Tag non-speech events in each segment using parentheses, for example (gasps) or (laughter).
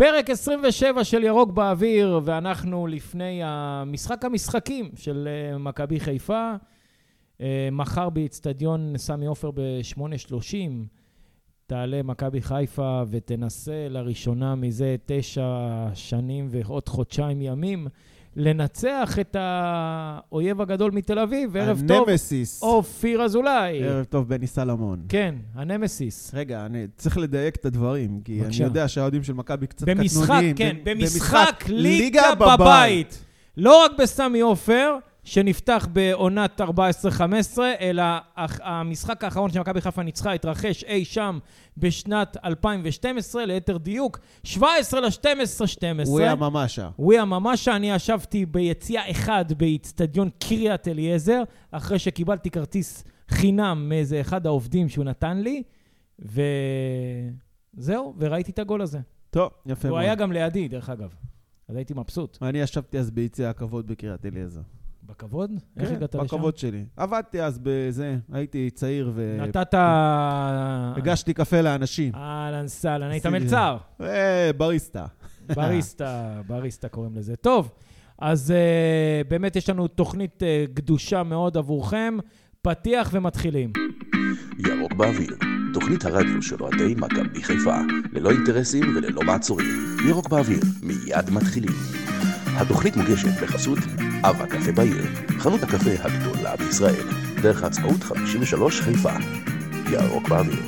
פרק 27 של ירוק באוויר, ואנחנו לפני המשחק המשחקים של אה, מכבי חיפה. אה, מחר באיצטדיון סמי עופר ב-8.30 תעלה מכבי חיפה ותנסה לראשונה מזה תשע שנים ועוד חודשיים ימים לנצח את האויב הגדול מתל אביב, ערב טוב, הנמסיס. אופיר אזולאי. ערב טוב, בני סלמון. כן, הנמסיס. רגע, אני צריך לדייק את הדברים, כי בבקשה. אני יודע שהאוהדים של מכבי קצת במשחק, קטנוניים. כן, ב- במשחק ליגה בבית. לא רק בסמי עופר, שנפתח בעונת 14-15, אלא המשחק האחרון שמכבי חיפה ניצחה התרחש אי שם בשנת 2012, ליתר דיוק, 17 ל-12-12. הוא היה ממשה. וויה ממשה, אני ישבתי ביציע אחד באיצטדיון קריית אליעזר, אחרי שקיבלתי כרטיס חינם מאיזה אחד העובדים שהוא נתן לי, וזהו, וראיתי את הגול הזה. טוב, יפה הוא מאוד. היה גם לידי, דרך אגב. אז הייתי מבסוט. אני ישבתי אז ביציע הכבוד בקריית אליעזר. בכבוד? איך כן, הגעת לשם? בכבוד שלי. עבדתי אז בזה, הייתי צעיר נתת... והגשתי קפה לאנשים. אהלן סהלן, היית מלצר. אה, בריסטה. בריסטה, בריסטה קוראים לזה. טוב, אז uh, באמת יש לנו תוכנית uh, גדושה מאוד עבורכם. פתיח ומתחילים. ירוק באוויר, תוכנית הרדיו של אוהדי מכבי חיפה, ללא אינטרסים וללא מעצורים. ירוק באוויר, מיד מתחילים. התוכנית מוגשת בחסות אב הקפה בעיר, חנות הקפה הגדולה בישראל, דרך העצמאות 53 חיפה. ירוק באוויר.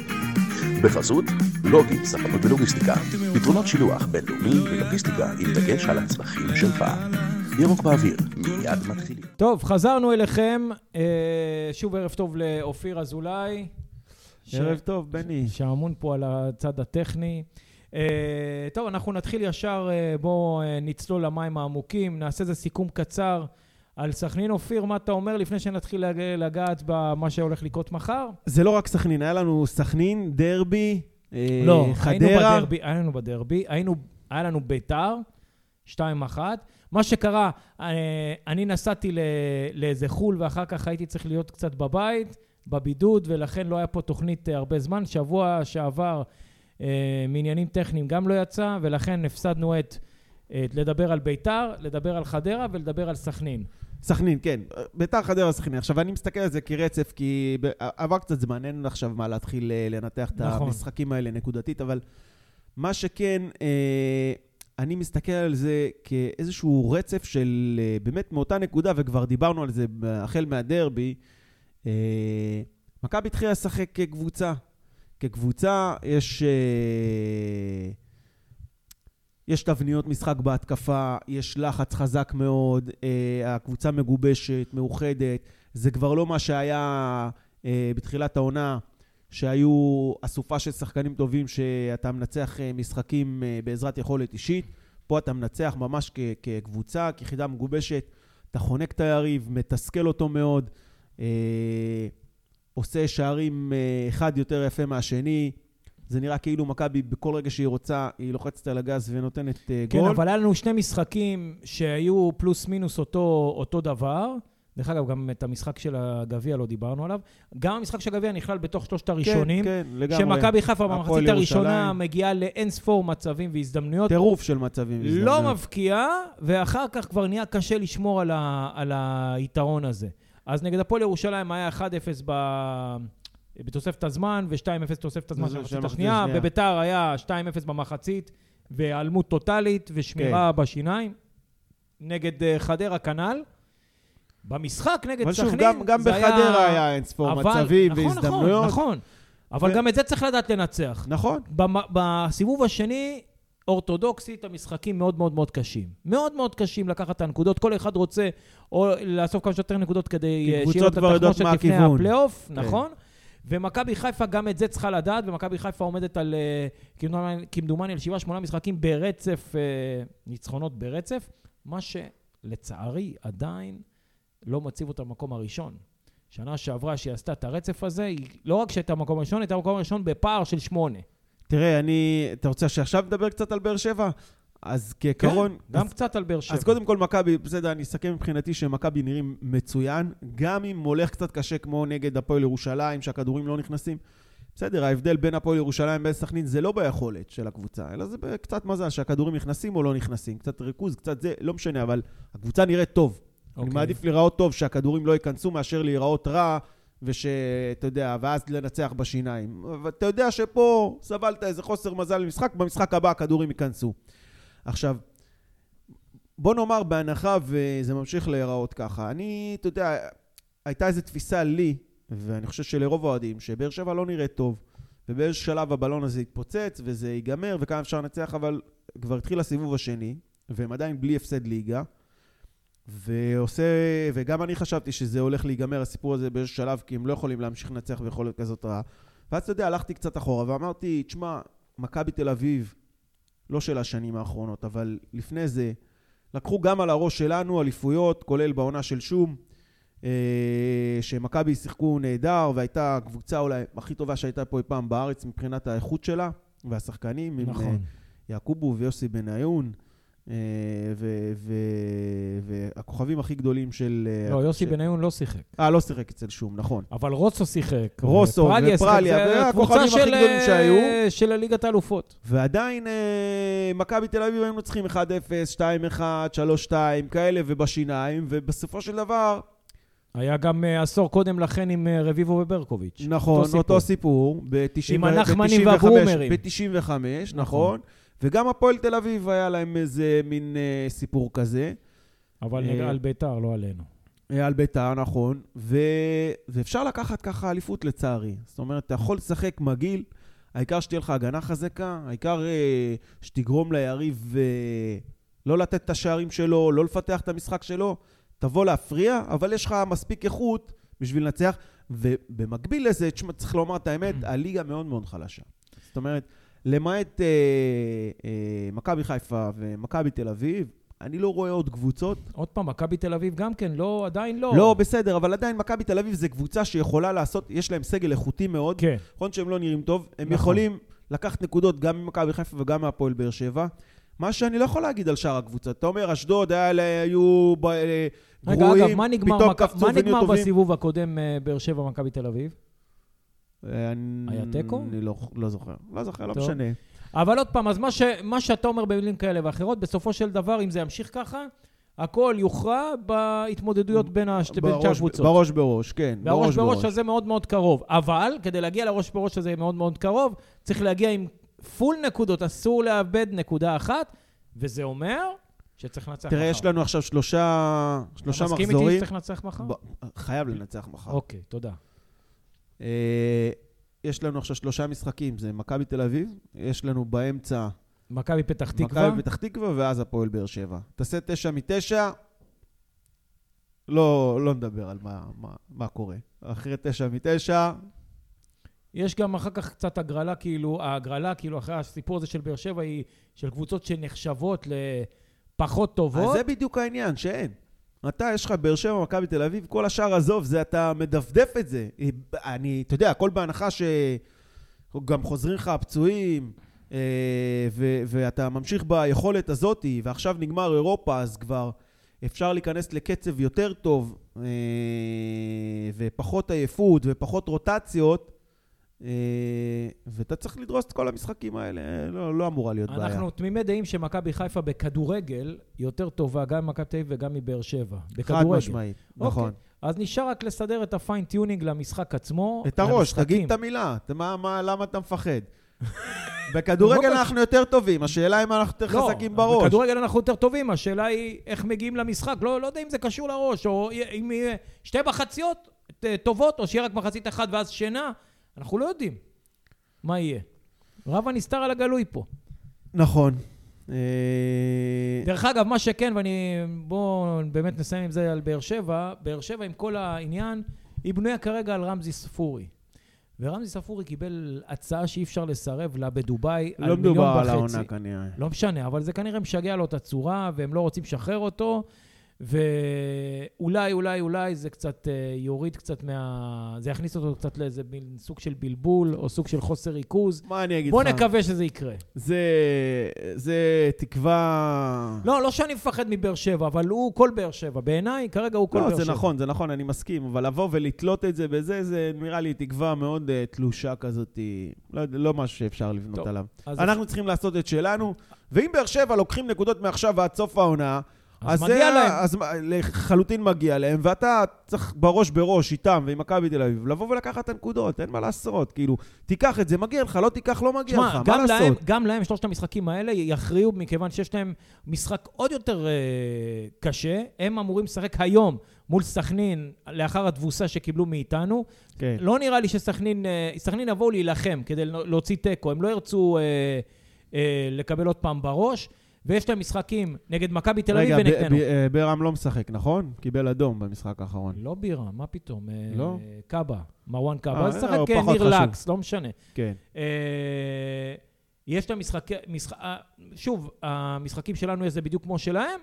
בחסות לוגי, ספנות ולוגיסטיקה, פתרונות שילוח בינלאומי ולוגיסטיקה עם דגש על הצרכים שלך. ירוק באוויר, מיד מתחילים. טוב, חזרנו אליכם. Uh, שוב ערב טוב לאופיר אזולאי. ש- ערב טוב, בני. שאמון פה על הצד הטכני. Uh, טוב, אנחנו נתחיל ישר, uh, בואו uh, נצלול למים העמוקים, נעשה איזה סיכום קצר על סכנין. אופיר, מה אתה אומר לפני שנתחיל לג- לגעת במה שהולך לקרות מחר? זה לא רק סכנין, היה לנו סכנין, דרבי, אה, לא, היינו חדרה. בדרבי, היינו בדרבי, היינו, היה לנו ביתר, 2-1. מה שקרה, אה, אני נסעתי לאיזה חו"ל ואחר כך הייתי צריך להיות קצת בבית, בבידוד, ולכן לא היה פה תוכנית הרבה זמן. שבוע שעבר, מעניינים טכניים גם לא יצא, ולכן הפסדנו את, את לדבר על ביתר, לדבר על חדרה ולדבר על סכנין. סכנין, כן. ביתר חדרה סכנין. עכשיו, אני מסתכל על זה כרצף, כי עבר קצת זמן, אין עכשיו מה להתחיל אה, לנתח את נכון. המשחקים האלה נקודתית, אבל מה שכן, אה, אני מסתכל על זה כאיזשהו רצף של אה, באמת מאותה נקודה, וכבר דיברנו על זה החל מהדרבי. אה, מכבי התחילה לשחק כקבוצה. כקבוצה יש... אה, יש תבניות משחק בהתקפה, יש לחץ חזק מאוד, אה, הקבוצה מגובשת, מאוחדת. זה כבר לא מה שהיה אה, בתחילת העונה, שהיו אסופה של שחקנים טובים שאתה מנצח אה, משחקים אה, בעזרת יכולת אישית. פה אתה מנצח ממש כ- כקבוצה, כיחידה מגובשת. אתה חונק את היריב, מתסכל אותו מאוד, אה, עושה שערים אה, אחד יותר יפה מהשני. זה נראה כאילו מכבי בכל רגע שהיא רוצה, היא לוחצת על הגז ונותנת אה, כן, גול. אבל היה לנו שני משחקים שהיו פלוס מינוס אותו, אותו דבר. דרך אגב, גם את המשחק של הגביע לא דיברנו עליו. גם המשחק של הגביע נכלל בתוך שלושת הראשונים. כן, כן, לגמרי. שמכבי חיפה במחצית הראשונה. מגיעה לאין ספור מצבים והזדמנויות. טירוף של מצבים. לא והזדמנויות. מבקיעה, ואחר כך כבר נהיה קשה לשמור על, ה, על היתרון הזה. אז נגד הפועל ירושלים היה 1-0 ב... בתוספת הזמן, ו-2-0 תוספת הזמן זה של המחצית השנייה. בביתר היה 2-0 במחצית, והיעלמות טוטאלית, ושמירה בשיניים. נגד אה, חדרה כנ"ל. במשחק נגד סכנין, שוב, גם, גם זה בחדרה היה אין ספור מצבים נכון, והזדמנויות. נכון, נכון. אבל ו- גם את זה צריך לדעת לנצח. נכון. במ- בסיבוב השני, אורתודוקסית, המשחקים מאוד מאוד מאוד קשים. מאוד מאוד קשים לקחת את הנקודות. כל אחד רוצה או לאסוף כמה שיותר נקודות כדי אה, שיהיה לו את התחמושת לפני. הפלייאוף, כן. נכון? ומכבי חיפה גם את זה צריכה לדעת, ומכבי חיפה עומדת על, אה, כמדומני- על שבעה, שמונה משחקים ברצף, אה, ניצחונות ברצף, מה שלצערי עדיין לא מציב אותה במקום הראשון. שנה שעברה שהיא עשתה את הרצף הזה, היא לא רק שהייתה במקום הראשון, הייתה במקום הראשון בפער של שמונה. תראה, אני... אתה רוצה שעכשיו נדבר קצת על באר שבע? אז כעיקרון... כן, גם אז- קצת על באר שבע. אז קודם כל מכבי, בסדר, אני אסכם מבחינתי שמכבי נראים מצוין, גם אם הולך קצת קשה כמו נגד הפועל ירושלים, שהכדורים לא נכנסים. בסדר, ההבדל בין הפועל ירושלים לבין סכנין זה לא ביכולת של הקבוצה, אלא זה קצת מזל שהכדורים נכנסים או לא נכנסים, קצת ריכוז, קצת זה, לא משנה, אבל הקבוצה נראית טוב. Okay. אני אוקיי. מעדיף להיראות טוב, שהכדורים לא ייכנסו, מאשר להיראות רע, ושאתה יודע, ואז לנצח בשיניים. ואתה יודע שפה סבלת איזה חוסר מזל במשחק, במשחק הבא הכדורים ייכנסו. עכשיו, בוא נאמר בהנחה וזה ממשיך להיראות ככה. אני, אתה יודע, הייתה איזו תפיסה לי, ואני חושב שלרוב האוהדים, שבאר שבע לא נראית טוב. ובאיזשהו שלב הבלון הזה יתפוצץ, וזה ייגמר, וכמה אפשר לנצח, אבל כבר התחיל הסיבוב השני, והם עדיין בלי הפסד ליגה. ועושה, וגם אני חשבתי שזה הולך להיגמר הסיפור הזה באיזשהו שלב, כי הם לא יכולים להמשיך לנצח ביכולת כזאת רעה. ואז אתה יודע, הלכתי קצת אחורה ואמרתי, תשמע, מכבי תל אביב, לא של השנים האחרונות, אבל לפני זה, לקחו גם על הראש שלנו אליפויות, כולל בעונה של שום, אה, שמכבי שיחקו נהדר, והייתה הקבוצה אולי הכי טובה שהייתה פה אי פעם בארץ מבחינת האיכות שלה, והשחקנים, נכון. עם אה, יעקובו ויוסי בניון. אה, והכוכבים הכי גדולים של... אה, לא, יוסי בניון לא שיחק. אה, לא שיחק אצל שום, נכון. אבל רוסו שיחק. רוסו ופרליה והכוכבים הכי גדולים אה, שהיו. של ליגת האלופות. ועדיין מכבי תל אביב היינו צריכים 1-0, 2-1, 3-2, כאלה, ובשיניים, ובסופו של דבר, היה גם אה, עשור קודם לכן עם אה, רביבו וברקוביץ'. נכון, סיפור. אותו סיפור, ב-90 עם הנחמנים והברומרים. ב-95, נכון. וגם הפועל תל אביב היה להם איזה מין אה, סיפור כזה. אבל אה, על ביתר, לא עלינו. אה, על ביתר, נכון. ו... ואפשר לקחת ככה אליפות לצערי. זאת אומרת, אתה יכול לשחק מגעיל, העיקר שתהיה לך הגנה חזקה, העיקר אה, שתגרום ליריב אה, לא לתת את השערים שלו, לא לפתח את המשחק שלו, תבוא להפריע, אבל יש לך מספיק איכות בשביל לנצח. ובמקביל לזה, תשמע, צריך לומר את האמת, (clears throat) הליגה מאוד מאוד חלשה. זאת אומרת, למעט אה, אה, מכבי חיפה ומכבי תל אביב, אני לא רואה עוד קבוצות עוד פעם, מכבי תל אביב גם כן, לא, עדיין לא. לא, בסדר, אבל עדיין מכבי תל אביב זה קבוצה שיכולה לעשות, יש להם סגל איכותי מאוד. כן. נכון שהם לא נראים טוב, הם נכון. יכולים לקחת נקודות גם ממכבי חיפה וגם מהפועל באר שבע. מה שאני לא יכול להגיד על שאר הקבוצות. אתה אומר, אשדוד היו ב- רגע, גרועים, אגב, מה נגמר, פתאום מכ- קפצו מה ונהיו נגמר טובים. בסיבוב הקודם אה, באר שבע מכבי תל אביב? היה תיקו? אני לא לא זוכר. לא זוכר, לא טוב. משנה. אבל עוד פעם, אז מה, ש, מה שאתה אומר במילים כאלה ואחרות, בסופו של דבר, אם זה ימשיך ככה, הכל יוכרע בהתמודדויות בין השתי בין שתי בראש- הקבוצות. בראש בראש, כן. והראש בראש הזה מאוד מאוד קרוב. אבל, כדי להגיע לראש בראש הזה מאוד מאוד קרוב, צריך להגיע עם פול נקודות, אסור לאבד נקודה אחת, וזה אומר שצריך לנצח מחר. תראה, יש לנו עכשיו שלושה שלושה אתה מסכים איתי מחזורים. שצריך לנצח מחר? ב- חייב לנצח מחר. אוקיי, תודה. אה, יש לנו עכשיו שלושה משחקים, זה מכבי תל אביב, יש לנו באמצע מכבי פתח תקווה. מכבי פתח תקווה ואז הפועל באר שבע. תעשה תשע מתשע, לא, לא נדבר על מה, מה, מה קורה. אחרי תשע מתשע, יש גם אחר כך קצת הגרלה, כאילו, ההגרלה, כאילו, אחרי הסיפור הזה של באר שבע, היא של קבוצות שנחשבות לפחות אז טובות. זה בדיוק העניין, שאין. אתה, יש לך באר שבע, מכבי תל אביב, כל השאר עזוב, זה אתה מדפדף את זה. אני, אתה יודע, הכל בהנחה שגם חוזרים לך הפצועים, אה, ו- ואתה ממשיך ביכולת הזאת, ועכשיו נגמר אירופה, אז כבר אפשר להיכנס לקצב יותר טוב, אה, ופחות עייפות, ופחות רוטציות, אה, ואתה צריך לדרוס את כל המשחקים האלה, לא, לא אמורה להיות בעיה. אנחנו תמימי דעים שמכבי חיפה בכדורגל יותר טובה גם ממכבי תל אביב וגם מבאר שבע. חד בכדורגל. משמעית, נכון. אוקיי. אז נשאר רק לסדר את ה fine tuning למשחק עצמו. את הראש, למשחקים. תגיד את המילה. מה, מה, למה אתה מפחד? (laughs) בכדורגל אנחנו יותר טובים, השאלה אם אנחנו יותר לא, חזקים בראש. בכדורגל אנחנו יותר טובים, השאלה היא איך מגיעים למשחק. לא, לא יודע אם זה קשור לראש, או אם יהיה שתי מחציות אה, טובות, או שיהיה רק מחצית אחת ואז שינה. אנחנו לא יודעים מה יהיה. רב הנסתר על הגלוי פה. נכון. אה, דרך אגב, מה שכן, ואני... בואו באמת נסיים עם זה על באר שבע. באר שבע, עם כל העניין, היא בנויה כרגע על רמזי ספורי. ורמזי ספורי קיבל הצעה שאי אפשר לסרב לה בדובאי על לא מיליון מדובר וחצי. על העונה כנראה. לא משנה, אבל זה כנראה משגע לו את הצורה, והם לא רוצים לשחרר אותו. ואולי, אולי, אולי זה קצת אה, יוריד קצת מה... זה יכניס אותו קצת לאיזה מין סוג של בלבול, או סוג של חוסר ריכוז. מה אני אגיד בוא לך? נקווה שזה יקרה. זה, זה תקווה... לא, לא שאני מפחד מבאר שבע, אבל הוא כל באר שבע. בעיניי, כרגע הוא כל באר לא, שבע. זה נכון, זה נכון, אני מסכים, אבל לבוא ולתלות את זה בזה, זה נראה לי תקווה מאוד uh, תלושה כזאת, לא, יודע, לא משהו שאפשר לבנות טוב, עליו. אז אנחנו צריכים לעשות את שלנו, ואם באר שבע לוקחים נקודות מעכשיו ועד סוף העונה, אז זה מגיע להם. אז לחלוטין מגיע להם, ואתה צריך בראש בראש איתם ועם מכבי תל אביב, לבוא ולקחת את הנקודות, אין מה לעשות. כאילו, תיקח את זה, מגיע לך, לא תיקח, לא מגיע לך, תשמע, מה גם לעשות? להם, גם להם שלושת המשחקים האלה יכריעו מכיוון שיש להם משחק עוד יותר אה, קשה. הם אמורים לשחק היום מול סכנין לאחר התבוסה שקיבלו מאיתנו. כן. לא נראה לי שסכנין, אה, סכנין יבואו להילחם כדי להוציא תיקו. הם לא ירצו אה, אה, לקבל עוד פעם בראש. ויש להם משחקים נגד מכבי תל אביב רגע, ונגדנו. ב- אה, ברם לא משחק, נכון? קיבל אדום במשחק האחרון. לא בירה, מה פתאום? אה, לא? קאבה, מרואן קאבה. אז אה, שחק הוא אה, פחות ניר. לקס, לא משנה. כן. יש להם משחקי... משח... שוב, המשחקים שלנו זה בדיוק כמו שלהם,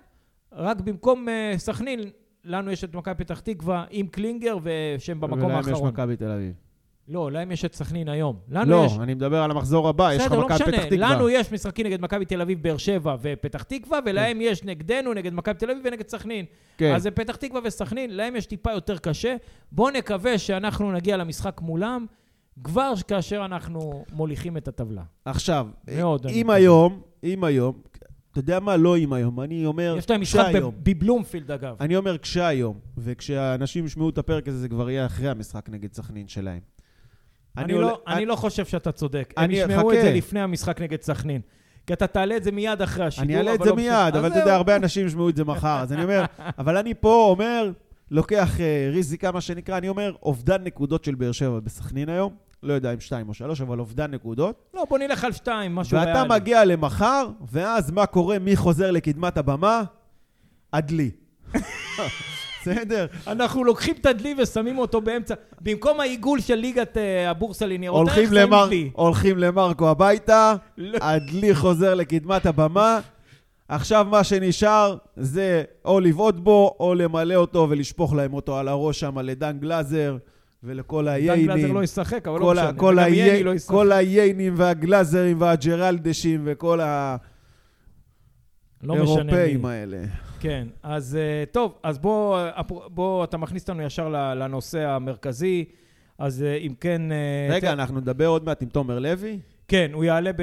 רק במקום סכנין, לנו יש את מכבי פתח תקווה עם קלינגר, ושהם במקום ולהם יש האחרון. מכבי תל אביב. לא, להם יש את סכנין היום. לנו לא, יש... אני מדבר על המחזור הבא, יש לך בסדר, לא מכבי פתח. תקווה. לנו יש משחקים נגד מכבי תל אביב, באר שבע ופתח תקווה, ולהם יש נגדנו, נגד מכבי תל אביב ונגד סכנין. כן. אז זה פתח תקווה וסכנין, להם יש טיפה יותר קשה. בואו נקווה שאנחנו נגיע למשחק מולם, כבר כאשר אנחנו מוליכים את הטבלה. עכשיו, מאוד, אם. היום, אם היום, אתה יודע מה? לא אם היום, אני אומר יש להם משחק כשהיום. בבלומפילד, אגב. אני אומר כשהיום, וכשהאנשים ישמעו את הפרק הזה, זה כבר יהיה אחרי המשחק נגד סכנין שלהם. אני עולה- לא- אני לא חושב שאתה צודק. הם אני- ישמעו את. זה לפני המשחק נגד סכנין. כי אתה תעלה את זה מיד אחרי השידור, אני אעלה את אבל זה לא מיד. אבל אתה יודע. הרבה אנשים ישמעו את זה מחר. אז אני אומר, (laughs) אבל אני פה אומר, לוקח אה, ריזיקה, מה שנקרא, אני אומר, אובדן נקודות של באר שבע בסכנין היום, לא יודע אם שתיים או שלוש, אבל אובדן נקודות. לא, בוא נלך על שתיים, משהו ואתה ריאלי. מגיע למחר, ואז מה קורה? מי חוזר לקדמת הבמה? הדלי. (laughs) בסדר? אנחנו לוקחים את הדלי ושמים אותו באמצע. במקום העיגול של ליגת אה, הבורסה לניירות ערך, שמים דלי. הולכים למרקו הביתה, לא. הדלי חוזר לקדמת הבמה. עכשיו מה שנשאר זה או לבעוט בו, או למלא אותו ולשפוך להם אותו על הראש שם לדן גלאזר ולכל דן היינים. גלזר לא ישחק, אבל לא משנה. כל, ייני לא. כל היינים והגלאזרים והג'רלדשים וכל לא האירופאים מי. האלה. כן, אז אה, טוב, אז בוא, אה, בוא, אתה מכניס אותנו ישר לנושא המרכזי. אז אה, אם כן... אה, רגע, ת- אנחנו נדבר עוד מעט עם תומר לוי. כן, הוא יעלה ב...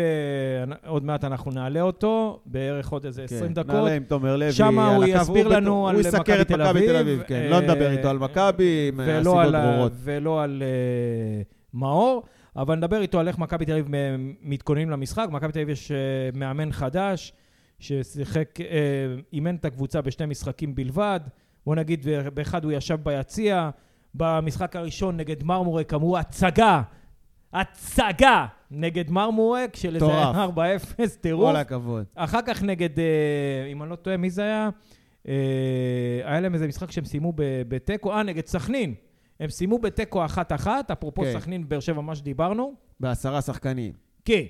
עוד מעט אנחנו נעלה אותו, בערך עוד איזה 20 כן, דקות. נעלה עם תומר לוי. על הוא. יסביר לנו על הוא יסקר מכבי את תל מכבי תל אביב, אביב, כן. אה, לא נדבר איתו על מכבי, מהסיבות על, ה- ברורות. ולא על אה, מאור, אבל נדבר איתו על איך מכבי תל אביב אה, מתכוננים למשחק. מכבי תל אביב יש אה, מאמן חדש, ששיחק, אה, אימן את הקבוצה בשני משחקים בלבד. בוא נגיד, באחד הוא ישב ביציע, במשחק הראשון נגד מרמורק אמרו הצגה, הצגה נגד מרמורק, של איזה מטורף. 4-0, טירוף. כל הכבוד. אחר כך נגד, אה, אם אני לא טועה, מי זה היה? אה, היה להם איזה משחק שהם סיימו בתיקו, אה, נגד סכנין. הם סיימו בתיקו אחת-אחת, אפרופו כן. סכנין, באר שבע, מה שדיברנו. בעשרה שחקנים. כן.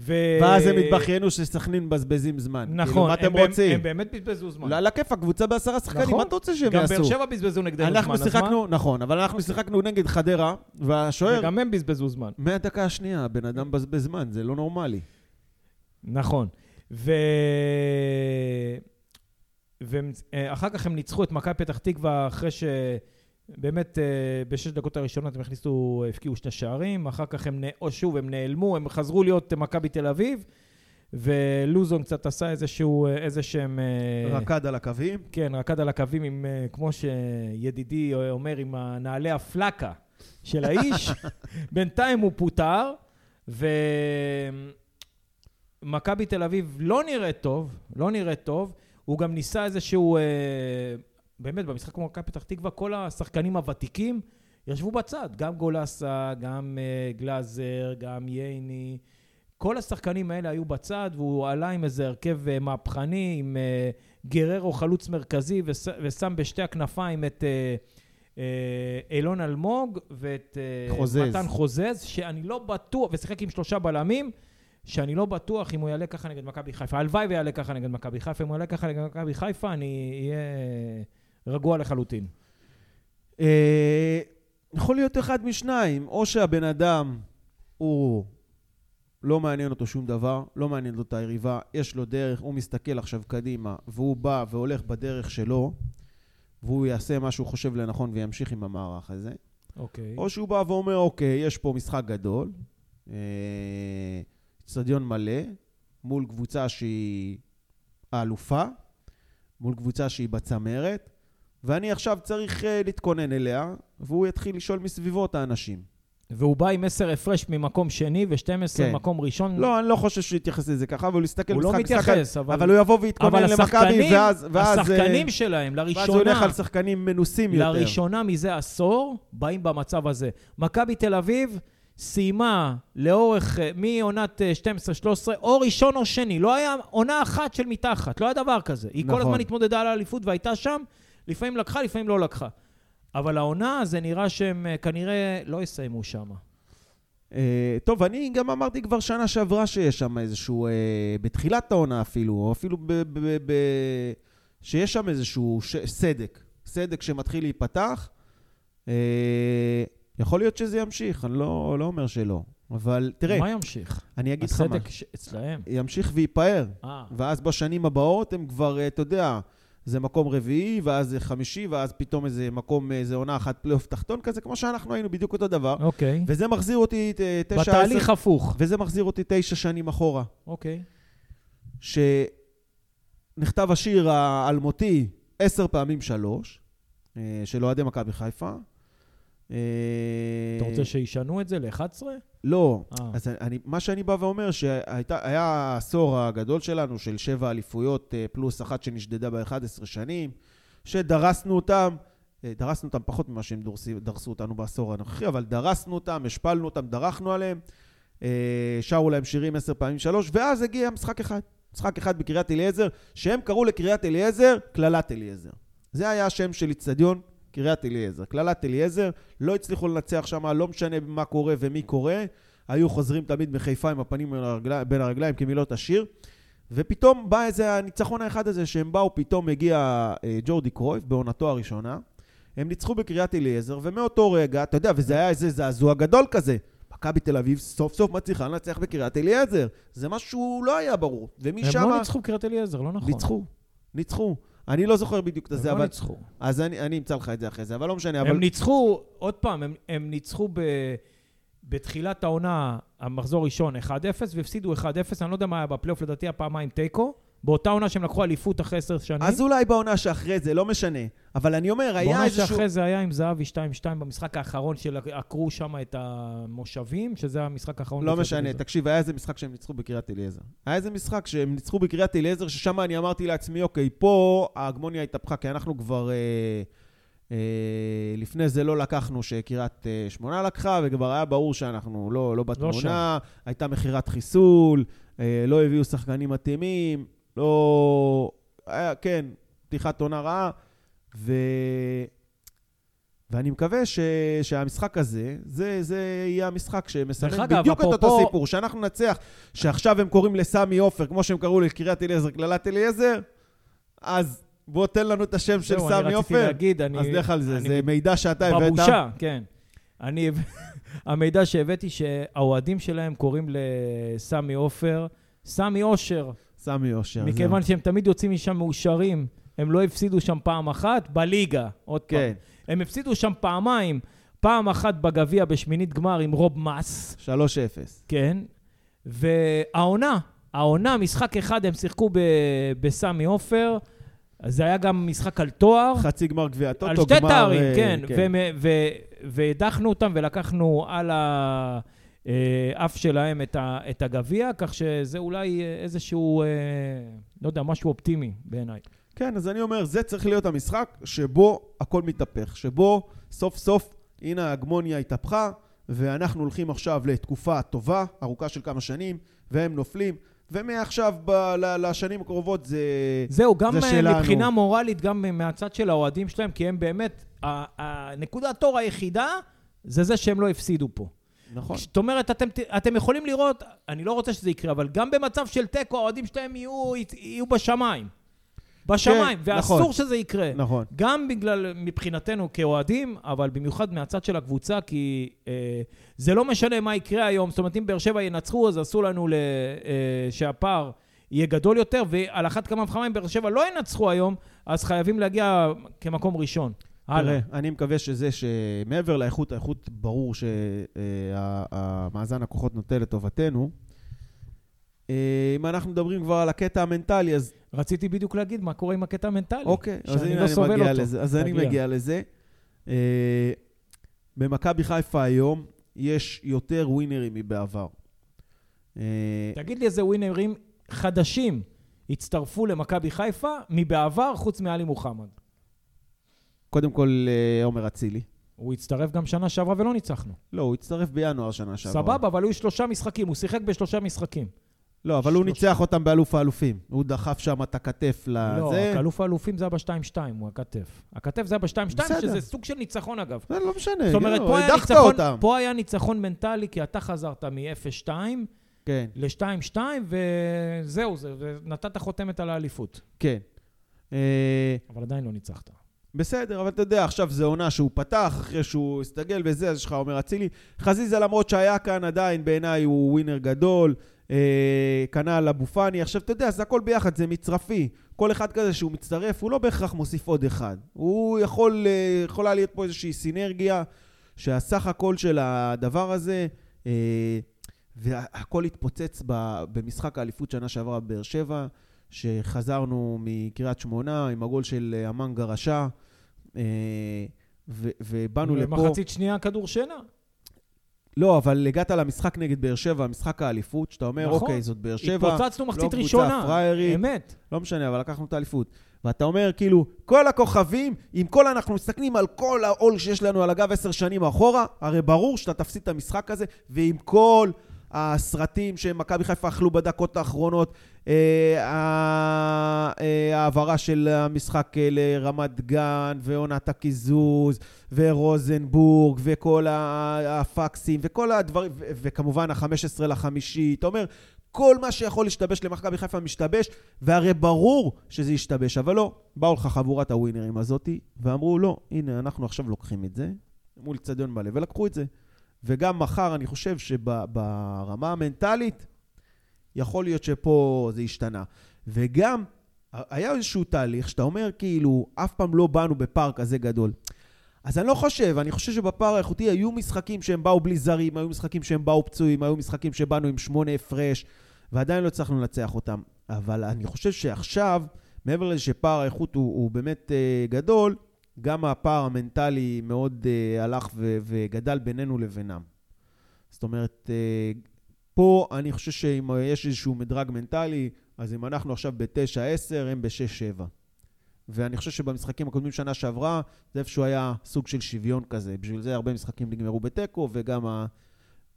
ו... ואז הם התבכיינו שסכנין מבזבזים זמן. כאילו, נכון. מה הם אתם באמת- רוצים? הם באמת בזבזו זמן. על הכיף, הקבוצה בעשרה שחקנים, נכון. מה אתה רוצה שהם גם יעשו? באר שבע בזבזו נגדנו זמן, אז מה? שיחקנו, נכון, אבל אנחנו שיחקנו נגד חדרה, והשוער, וגם הם בזבזו זמן. מהדקה השנייה, הבן אדם מבזבז זמן, זה לא נורמלי. נכון. ו... ואחר כך הם ניצחו את מכבי פתח תקווה אחרי שבאמת אה, בשש דקות הראשונות הם הכניסו, הבקיעו שני שערים, אחר כך הם. או שוב, הם נעלמו, הם חזרו להיות מכבי תל אביב, ולוזון קצת עשה איזשהו, איזה שהם... אה, רקד על הקווים. כן, רקד על הקווים עם, אה, כמו שידידי אומר, עם נעלי הפלקה של האיש. (laughs) בינתיים הוא פוטר, ומכבי תל אביב לא נראית טוב, לא נראית טוב. הוא גם ניסה איזשהו, אה, באמת, במשחק כמו מכבי פתח תקווה, כל השחקנים הוותיקים ישבו בצד. גם גולסה, גם אה, גלאזר, גם ייני. כל השחקנים האלה היו בצד, והוא עלה עם איזה הרכב אה, מהפכני, עם אה, גררו חלוץ מרכזי, וש, ושם בשתי הכנפיים את אה, אה, אילון אלמוג ואת אה, חוזז. מתן חוזז, שאני לא בטוח, ושיחק עם שלושה בלמים, שאני לא בטוח אם הוא יעלה ככה נגד מכבי חיפה. הלוואי ויעלה ככה נגד מכבי חיפה. אם הוא יעלה ככה נגד מכבי חיפה, אני אהיה רגוע לחלוטין. אה, יכול להיות אחד משניים, או שהבן אדם הוא לא מעניין אותו שום דבר, לא מעניין אותו היריבה, יש לו דרך, הוא מסתכל עכשיו קדימה, והוא בא והולך בדרך שלו, והוא יעשה מה שהוא חושב לנכון וימשיך עם המערך הזה. אוקיי. או שהוא בא ואומר, אוקיי, יש פה משחק גדול, אצטדיון מלא, מול קבוצה שהיא האלופה, מול קבוצה שהיא בצמרת, ואני עכשיו צריך uh, להתכונן אליה, והוא יתחיל לשאול מסביבו את האנשים. והוא בא עם 10 הפרש ממקום שני ו-12 כן. מקום ראשון. לא, אני לא חושב שהוא יתייחס לזה ככה, אבל הוא יסתכל הוא לא משחק משחק, מתייחס, אבל... אבל הוא יבוא ויתכונן למכבי, ואז, ואז, השחקנים אה, שלהם, ואז הוא לראשונה, הולך על שחקנים מנוסים יותר. לראשונה מזה עשור, באים במצב הזה. מכבי תל אביב סיימה לאורך, אה, מעונת אה, 12-13, או ראשון או שני. לא היה עונה אחת של מתחת, לא היה דבר כזה. היא כל נכון. הזמן התמודדה על האליפות והייתה שם, לפעמים לקחה, לפעמים לא לקחה. אבל העונה, זה נראה שהם אה, כנראה לא יסיימו שם. אה, טוב, אני גם אמרתי כבר שנה שעברה שיש שם איזשהו, אה, בתחילת העונה אפילו, או אפילו ב, ב, ב, ב, שיש שם איזשהו ש, סדק, סדק שמתחיל להיפתח. יכול להיות שזה ימשיך, אני לא, לא אומר שלא. אבל תראה, מה ימשיך? אני אגיד לך מה, הסדק אצלהם. ימשיך וייפאר. ואז בשנים הבאות הם כבר, אתה יודע, זה מקום רביעי, ואז זה חמישי, ואז פתאום איזה מקום, איזה עונה אחת פלייאוף תחתון כזה, כמו שאנחנו היינו בדיוק אותו דבר. אוקיי. וזה מחזיר אותי תשע... בתהליך עשר- הפוך. וזה מחזיר אותי תשע שנים אחורה. אוקיי. שנכתב השיר האלמותי עשר פעמים שלוש, אה, של אוהדי מכבי חיפה. אה, אתה רוצה שישנו את זה ל-11? לא. אה. אז אני, מה שאני בא ואומר, שהיה העשור הגדול שלנו של שבע אליפויות אה, פלוס אחת שנשדדה ב-11 שנים, שדרסנו אותם, דרסנו אותם פחות ממה שהם דורסי, דרסו אותנו בעשור הנוכחי, אבל דרסנו אותם, השפלנו אותם, דרכנו עליהם, שרו להם שירים עשר פעמים שלוש, ואז הגיע משחק אחד, משחק אחד בקריית אליעזר, שהם קראו לקריית אליעזר קללת אליעזר. זה היה השם של איצטדיון קריית אליעזר. קללת אליעזר, לא הצליחו לנצח שם, לא משנה מה קורה ומי קורה. היו חוזרים תמיד מחיפה עם הפנים בין הרגליים, בין הרגליים כמילות השיר. ופתאום בא איזה הניצחון האחד הזה, שהם באו, פתאום הגיע אה, ג'ורדי קרויף בעונתו הראשונה. הם ניצחו בקריית אליעזר, ומאותו רגע, אתה יודע, וזה היה איזה זעזוע גדול כזה. מכבי תל אביב סוף סוף מצליחה לנצח בקריית אליעזר. זה משהו לא היה ברור. ומשם... הם לא ניצחו קריית אליעזר, לא נכון. ניצחו, ניצחו. אני לא זוכר בדיוק את הם זה, לא אבל... ניצחו. אז אני, אני אמצא לך את זה אחרי זה, אבל לא משנה. אבל... הם ניצחו, עוד פעם, הם, הם ניצחו ב, בתחילת העונה, המחזור ראשון, 1-0, והפסידו 1-0, אני לא יודע מה היה בפלייאוף, לדעתי היה פעמיים תיקו. באותה עונה שהם לקחו אליפות אחרי עשר שנים. אז אולי בעונה שאחרי זה, לא משנה. אבל אני אומר, היה בעונה איזשהו... שאחרי זה היה עם זהבי 2-2 במשחק האחרון שעקרו שם את המושבים, שזה המשחק האחרון. לא משנה. תקשיב, היה איזה משחק שהם ניצחו בקריית אליעזר. היה איזה משחק שהם ניצחו בקריית אליעזר, ששם אני אמרתי לעצמי, אוקיי, פה ההגמוניה התהפכה, כי אנחנו כבר... אה, אה, לפני זה לא לקחנו שקריית אה, שמונה לקחה, וכבר היה ברור שאנחנו לא, לא בתמונה, הייתה מכירת חיסול, אה, לא הביאו שחקנים מתאימים, לא... היה, כן, פתיחת עונה רעה, ו... ואני מקווה ש... שהמשחק הזה, זה, זה יהיה המשחק שמסמן בדיוק את אותו אפרופו- סיפור, שאנחנו ננצח, שעכשיו הם קוראים לסמי עופר, כמו שהם קראו לקריית אליעזר, קללת אליעזר, אז בוא תן לנו את השם של סמי עופר. להגיד, אני... אז לך על זה, אני זה מידע שאתה הבאת. בבושה, כן. אני... (laughs) המידע שהבאתי שהאוהדים שלהם קוראים לסמי עופר, סמי אושר, סמי אושר. מכיוון שהם תמיד יוצאים משם מאושרים. הם לא הפסידו שם פעם אחת בליגה, עוד פעם. כן, הם הפסידו שם פעמיים, פעם אחת בגביע בשמינית גמר עם רוב מס, 3-0. כן, והעונה, העונה, משחק אחד הם שיחקו ב- בסמי עופר, זה היה גם משחק על תואר. חצי גמר גביע טוטו, על שתי גמר, תארים, אה, כן, והם- ו- והדחנו אותם ולקחנו על האף שלהם את את הגביע, כך שזה אולי אה, איזשהו, אה, לא יודע, משהו אופטימי בעיניי. כן, אז אני אומר, זה צריך להיות המשחק שבו הכל מתהפך, שבו סוף סוף, הנה ההגמוניה התהפכה, ואנחנו הולכים עכשיו לתקופה טובה, ארוכה של כמה שנים, והם נופלים, ומעכשיו ב- לשנים הקרובות זה... זהו, גם זה אה, שלנו. מבחינה מורלית, גם מהצד של האוהדים שלהם, כי הם באמת, ה- הנקודת תור היחידה זה זה שהם לא הפסידו פה. נכון. זאת אומרת, אתם, אתם יכולים לראות, אני לא רוצה שזה יקרה, אבל גם במצב של תיקו, האוהדים שלהם יהיו, יהיו בשמיים. בשמיים, כן, ואסור נכון. שזה יקרה. נכון. גם בגלל, מבחינתנו כאוהדים, אבל במיוחד מהצד של הקבוצה, כי אה, זה לא משנה מה יקרה היום. זאת אומרת, אם באר שבע ינצחו, אז אסור לנו ל, אה, שהפער יהיה גדול יותר, ועל אחת כמה וכמה אם באר שבע לא ינצחו היום, אז חייבים להגיע כמקום ראשון. הלאה. אני מקווה שזה שמעבר לאיכות, האיכות ברור שהמאזן הכוחות נוטה לטובתנו. אה, אם אנחנו מדברים כבר על הקטע המנטלי, אז רציתי בדיוק להגיד מה קורה עם הקטע המנטלי. אוקיי, אז הנה לא אני מגיע. לזה. אז אני. מגיע לזה. אה, במכבי חיפה היום יש יותר ווינרים מבעבר. אה, תגיד לי איזה ווינרים חדשים הצטרפו למכבי חיפה מבעבר, חוץ מעלי מוחמד. קודם כל, אה, עומר אצילי. הוא הצטרף גם שנה שעברה ולא ניצחנו. לא, הוא הצטרף בינואר שנה שעברה. סבבה, אבל היו שלושה משחקים, הוא שיחק בשלושה משחקים. לא, אבל הוא ניצח אותם באלוף האלופים. הוא דחף שם את הכתף לזה. לא, אלוף האלופים זה היה ב-2-2, הוא הכתף. הכתף זה היה ב-2-2, בסדר. שזה סוג של ניצחון אגב. זה לא משנה, זאת אומרת, לא, פה היה, הדחת ניצחון, אותם. פה היה ניצחון מנטלי, כי אתה חזרת מ-0-2 כן, ל-2-2, וזהו, זה, ונתת חותמת על האליפות. כן. אה, אבל עדיין לא ניצחת. בסדר, אבל אתה יודע, עכשיו זה עונה שהוא פתח, אחרי שהוא הסתגל וזה, אז יש לך עומר אצילי. חזיזה, למרות שהיה כאן, עדיין בעיניי הוא ווינר גדול. אה, כנ"ל אבו פאני. עכשיו, אתה יודע, זה הכל ביחד, זה מצרפי. כל אחד כזה שהוא מצטרף, הוא לא בהכרח מוסיף עוד אחד. הוא יכול, אה, יכולה להיות פה איזושהי סינרגיה, שהסך הכל של הדבר הזה, אה, והכל התפוצץ במשחק האליפות שנה שעברה בבאר שבע, שחזרנו מקריית שמונה עם הגול של אה, אמן גרשה, אה, ו- ובאנו לפה... מחצית שנייה כדור שינה. לא, אבל הגעת למשחק נגד באר שבע, משחק האליפות, שאתה אומר, נכון. אוקיי, זאת באר שבע, התפוצצנו מחצית קבוצה ראשונה. פראיירית. אמת. לא משנה, אבל לקחנו את האליפות. ואתה אומר, כאילו, כל הכוכבים, עם כל אנחנו מסתכלים על כל העול שיש לנו על הגב עשר שנים אחורה, הרי ברור שאתה תפסיד את המשחק הזה, ועם כל הסרטים שמכבי חיפה אכלו בדקות האחרונות, אה, אה, ההעברה של המשחק אה, לרמת גן, ועונת הקיזוז, ורוזנבורג, וכל הפקסים, וכל הדברים, וכמובן ה-15 לחמישי, אתה אומר, כל מה שיכול להשתבש למכבי חיפה משתבש, והרי ברור שזה ישתבש, אבל לא. באו לך חבורת הווינרים הזאתי, ואמרו, לא, הנה, אנחנו עכשיו לוקחים את זה, מול אצטדיון מלא, ולקחו את זה. וגם מחר, אני חושב שברמה המנטלית, יכול להיות שפה זה השתנה. וגם, היה איזשהו תהליך שאתה אומר, כאילו, אף פעם לא באנו בפער כזה גדול. אז אני לא חושב, אני חושב שבפער האיכותי היו משחקים שהם באו בלי זרים, היו משחקים שהם באו פצועים, היו משחקים שבאנו עם שמונה הפרש, ועדיין לא הצלחנו לנצח אותם. אבל אני חושב שעכשיו, מעבר לזה שפער האיכות הוא, הוא באמת uh, גדול, גם הפער המנטלי מאוד uh, הלך ו- וגדל בינינו לבינם. זאת אומרת, uh, פה אני חושב שאם יש איזשהו מדרג מנטלי, אז אם אנחנו עכשיו ב-9-10, הם ב-6-7. ואני חושב שבמשחקים הקודמים שנה שעברה, זה איפשהו היה סוג של שוויון כזה. בשביל זה הרבה משחקים נגמרו בתיקו, וגם.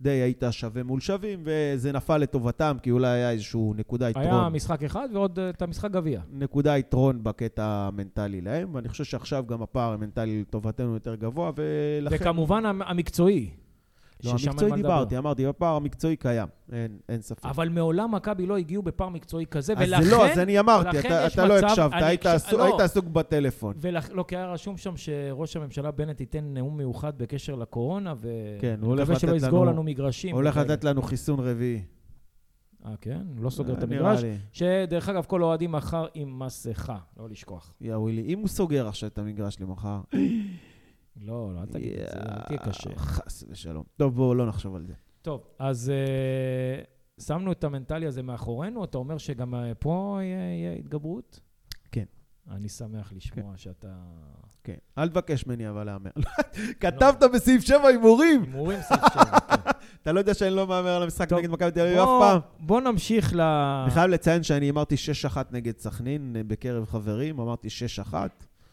די היית שווה מול שווים, וזה נפל לטובתם, כי אולי היה איזשהו נקודה יתרון. היה משחק אחד ועוד אה, את המשחק גביע. נקודה יתרון בקטע המנטלי להם, ואני חושב שעכשיו גם הפער המנטלי לטובתנו יותר גבוה, ולכן... וכמובן המ- המקצועי. לא, המקצועי דיברתי. אמרתי, הפער המקצועי קיים, אין, אין ספק. אבל מעולם מכבי לא הגיעו בפער מקצועי כזה, אז ולכן... זה לא, אז אני אמרתי, אתה, אתה לא מצב- הקשבת, אני היית, הקש- עסוק, לא. היית עסוק בטלפון. ולא, כי היה רשום שם שראש הממשלה בנט ייתן נאום מיוחד בקשר לקורונה, כן, הוא הולך ומקווה שלא לתת יסגור לנו- לנו מגרשים. הולך. לתת לנו חיסון רביעי. אה, כן? לא סוגר את אה, נראה המגרש. שדרך אגב, כל האוהדים מחר עם מסכה, לא לשכוח. יא ווילי, אם הוא סוגר עכשיו את המגרש למחר, (gasps) לא, לא, אל תגיד את זה, תהיה קשה. חס ושלום. טוב, בואו לא נחשוב על זה. טוב, אז uh, שמנו את המנטלי הזה מאחורינו, אתה אומר שגם אה, פה יהיה, התגברות? כן. אני שמח לשמוע שאתה... כן. אל תבקש ממני אבל להמר. (laughs) כתבת בסעיף 7 הימורים! הימורים סעיף שבע, (laughs) כן. אתה לא יודע שאני לא מהמר על המשחק נגד מכבי תל אביב אף פעם? בוא נמשיך ל... אני חייב לציין שאני אמרתי 6-1 נגד סכנין אה, בקרב חברים, אמרתי 6-1.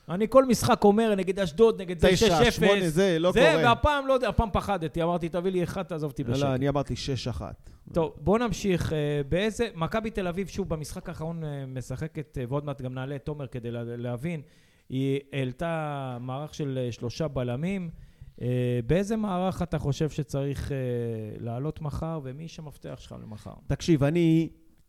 אני כל משחק אומר, נגד אשדוד, נגד זה 6-0. 9, 8, זה לא זה, קורה. והפעם, לא יודע, הפעם פחדתי, אמרתי, תביא לי אחד, תעזוב אותי בשקט. לא, אני אמרתי 6-1. טוב, בואו נמשיך. אה, באיזה... מכבי תל אביב, שוב, במשחק האחרון אה, משחקת, אה, ועוד מעט גם נעלה את תומר כדי לה- להבין, היא העלתה מערך של שלושה בלמים. באיזה מערך אתה חושב שצריך לעלות מחר, ומי איש המפתח שלך למחר? תקשיב, אני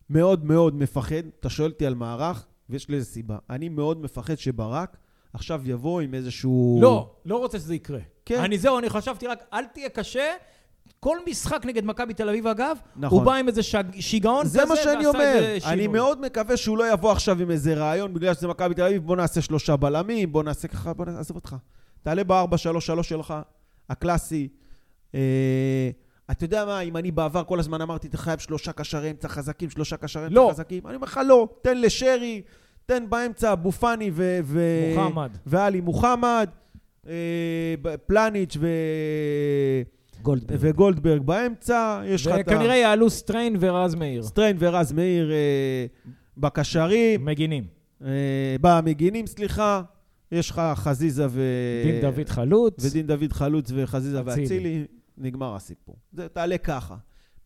מאוד מאוד מפחד, אתה שואל אותי על מערך, ויש לזה סיבה. אני מאוד מפחד שברק עכשיו יבוא עם איזשהו... לא, לא רוצה שזה יקרה. כן. אני זהו, אני חשבתי רק, אל תהיה קשה. כל משחק נגד מכבי תל אביב, אגב, נכון. הוא בא עם איזה שג... שיגעון זה כזה, מה שאני אומר. אני. מאוד מקווה שהוא לא יבוא עכשיו עם איזה רעיון, בגלל שזה מכבי תל אביב, בוא נעשה שלושה בלמים, בוא נעשה ככה, בוא נעשה, עזוב אותך. תעלה ב-4-3-3 שלך, הקלאסי. אה, אתה יודע מה, אם אני בעבר כל הזמן אמרתי, אתה חייב שלושה קשרי אמצע חזקים, שלושה קשרי אמצע לא. חזקים, אני אומר לך לא, תן לשרי, תן באמצע אבו פאני ו... ו- מוחמד. ואלי מוחמד, אה, פלניץ' ו... גולדברג. וגולדברג באמצע, יש לך את ה... וכנראה יעלו סטריין ורז מאיר. סטריין ורז מאיר אה, בקשרים, מגינים. אה, במגינים, סליחה. יש לך חזיזה ו... דין דוד חלוץ. ודין דוד חלוץ וחזיזה אצילי. ואצילי, נגמר הסיפור. זה תעלה ככה.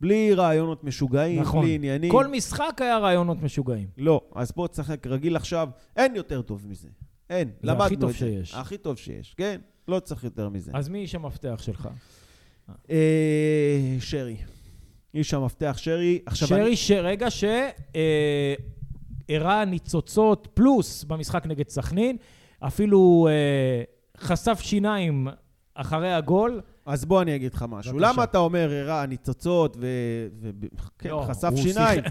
בלי רעיונות משוגעים, נכון. בלי עניינים. כל משחק היה רעיונות משוגעים. לא, אז בוא תשחק רגיל עכשיו. אין יותר טוב מזה. אין, זה למדנו הכי טוב את זה. שיש. הכי טוב שיש, כן. לא צריך יותר מזה. אז מי איש המפתח שלך? אה, שרי. איש המפתח שרי. עכשיו שרי, אני- ש... רגע, שהראה ניצוצות פלוס במשחק נגד סכנין, אפילו אה, חשף שיניים אחרי הגול. אז בוא אני אגיד לך משהו. למה אתה אומר הראה ניצוצות ו... ו... כן, לא, שיניים?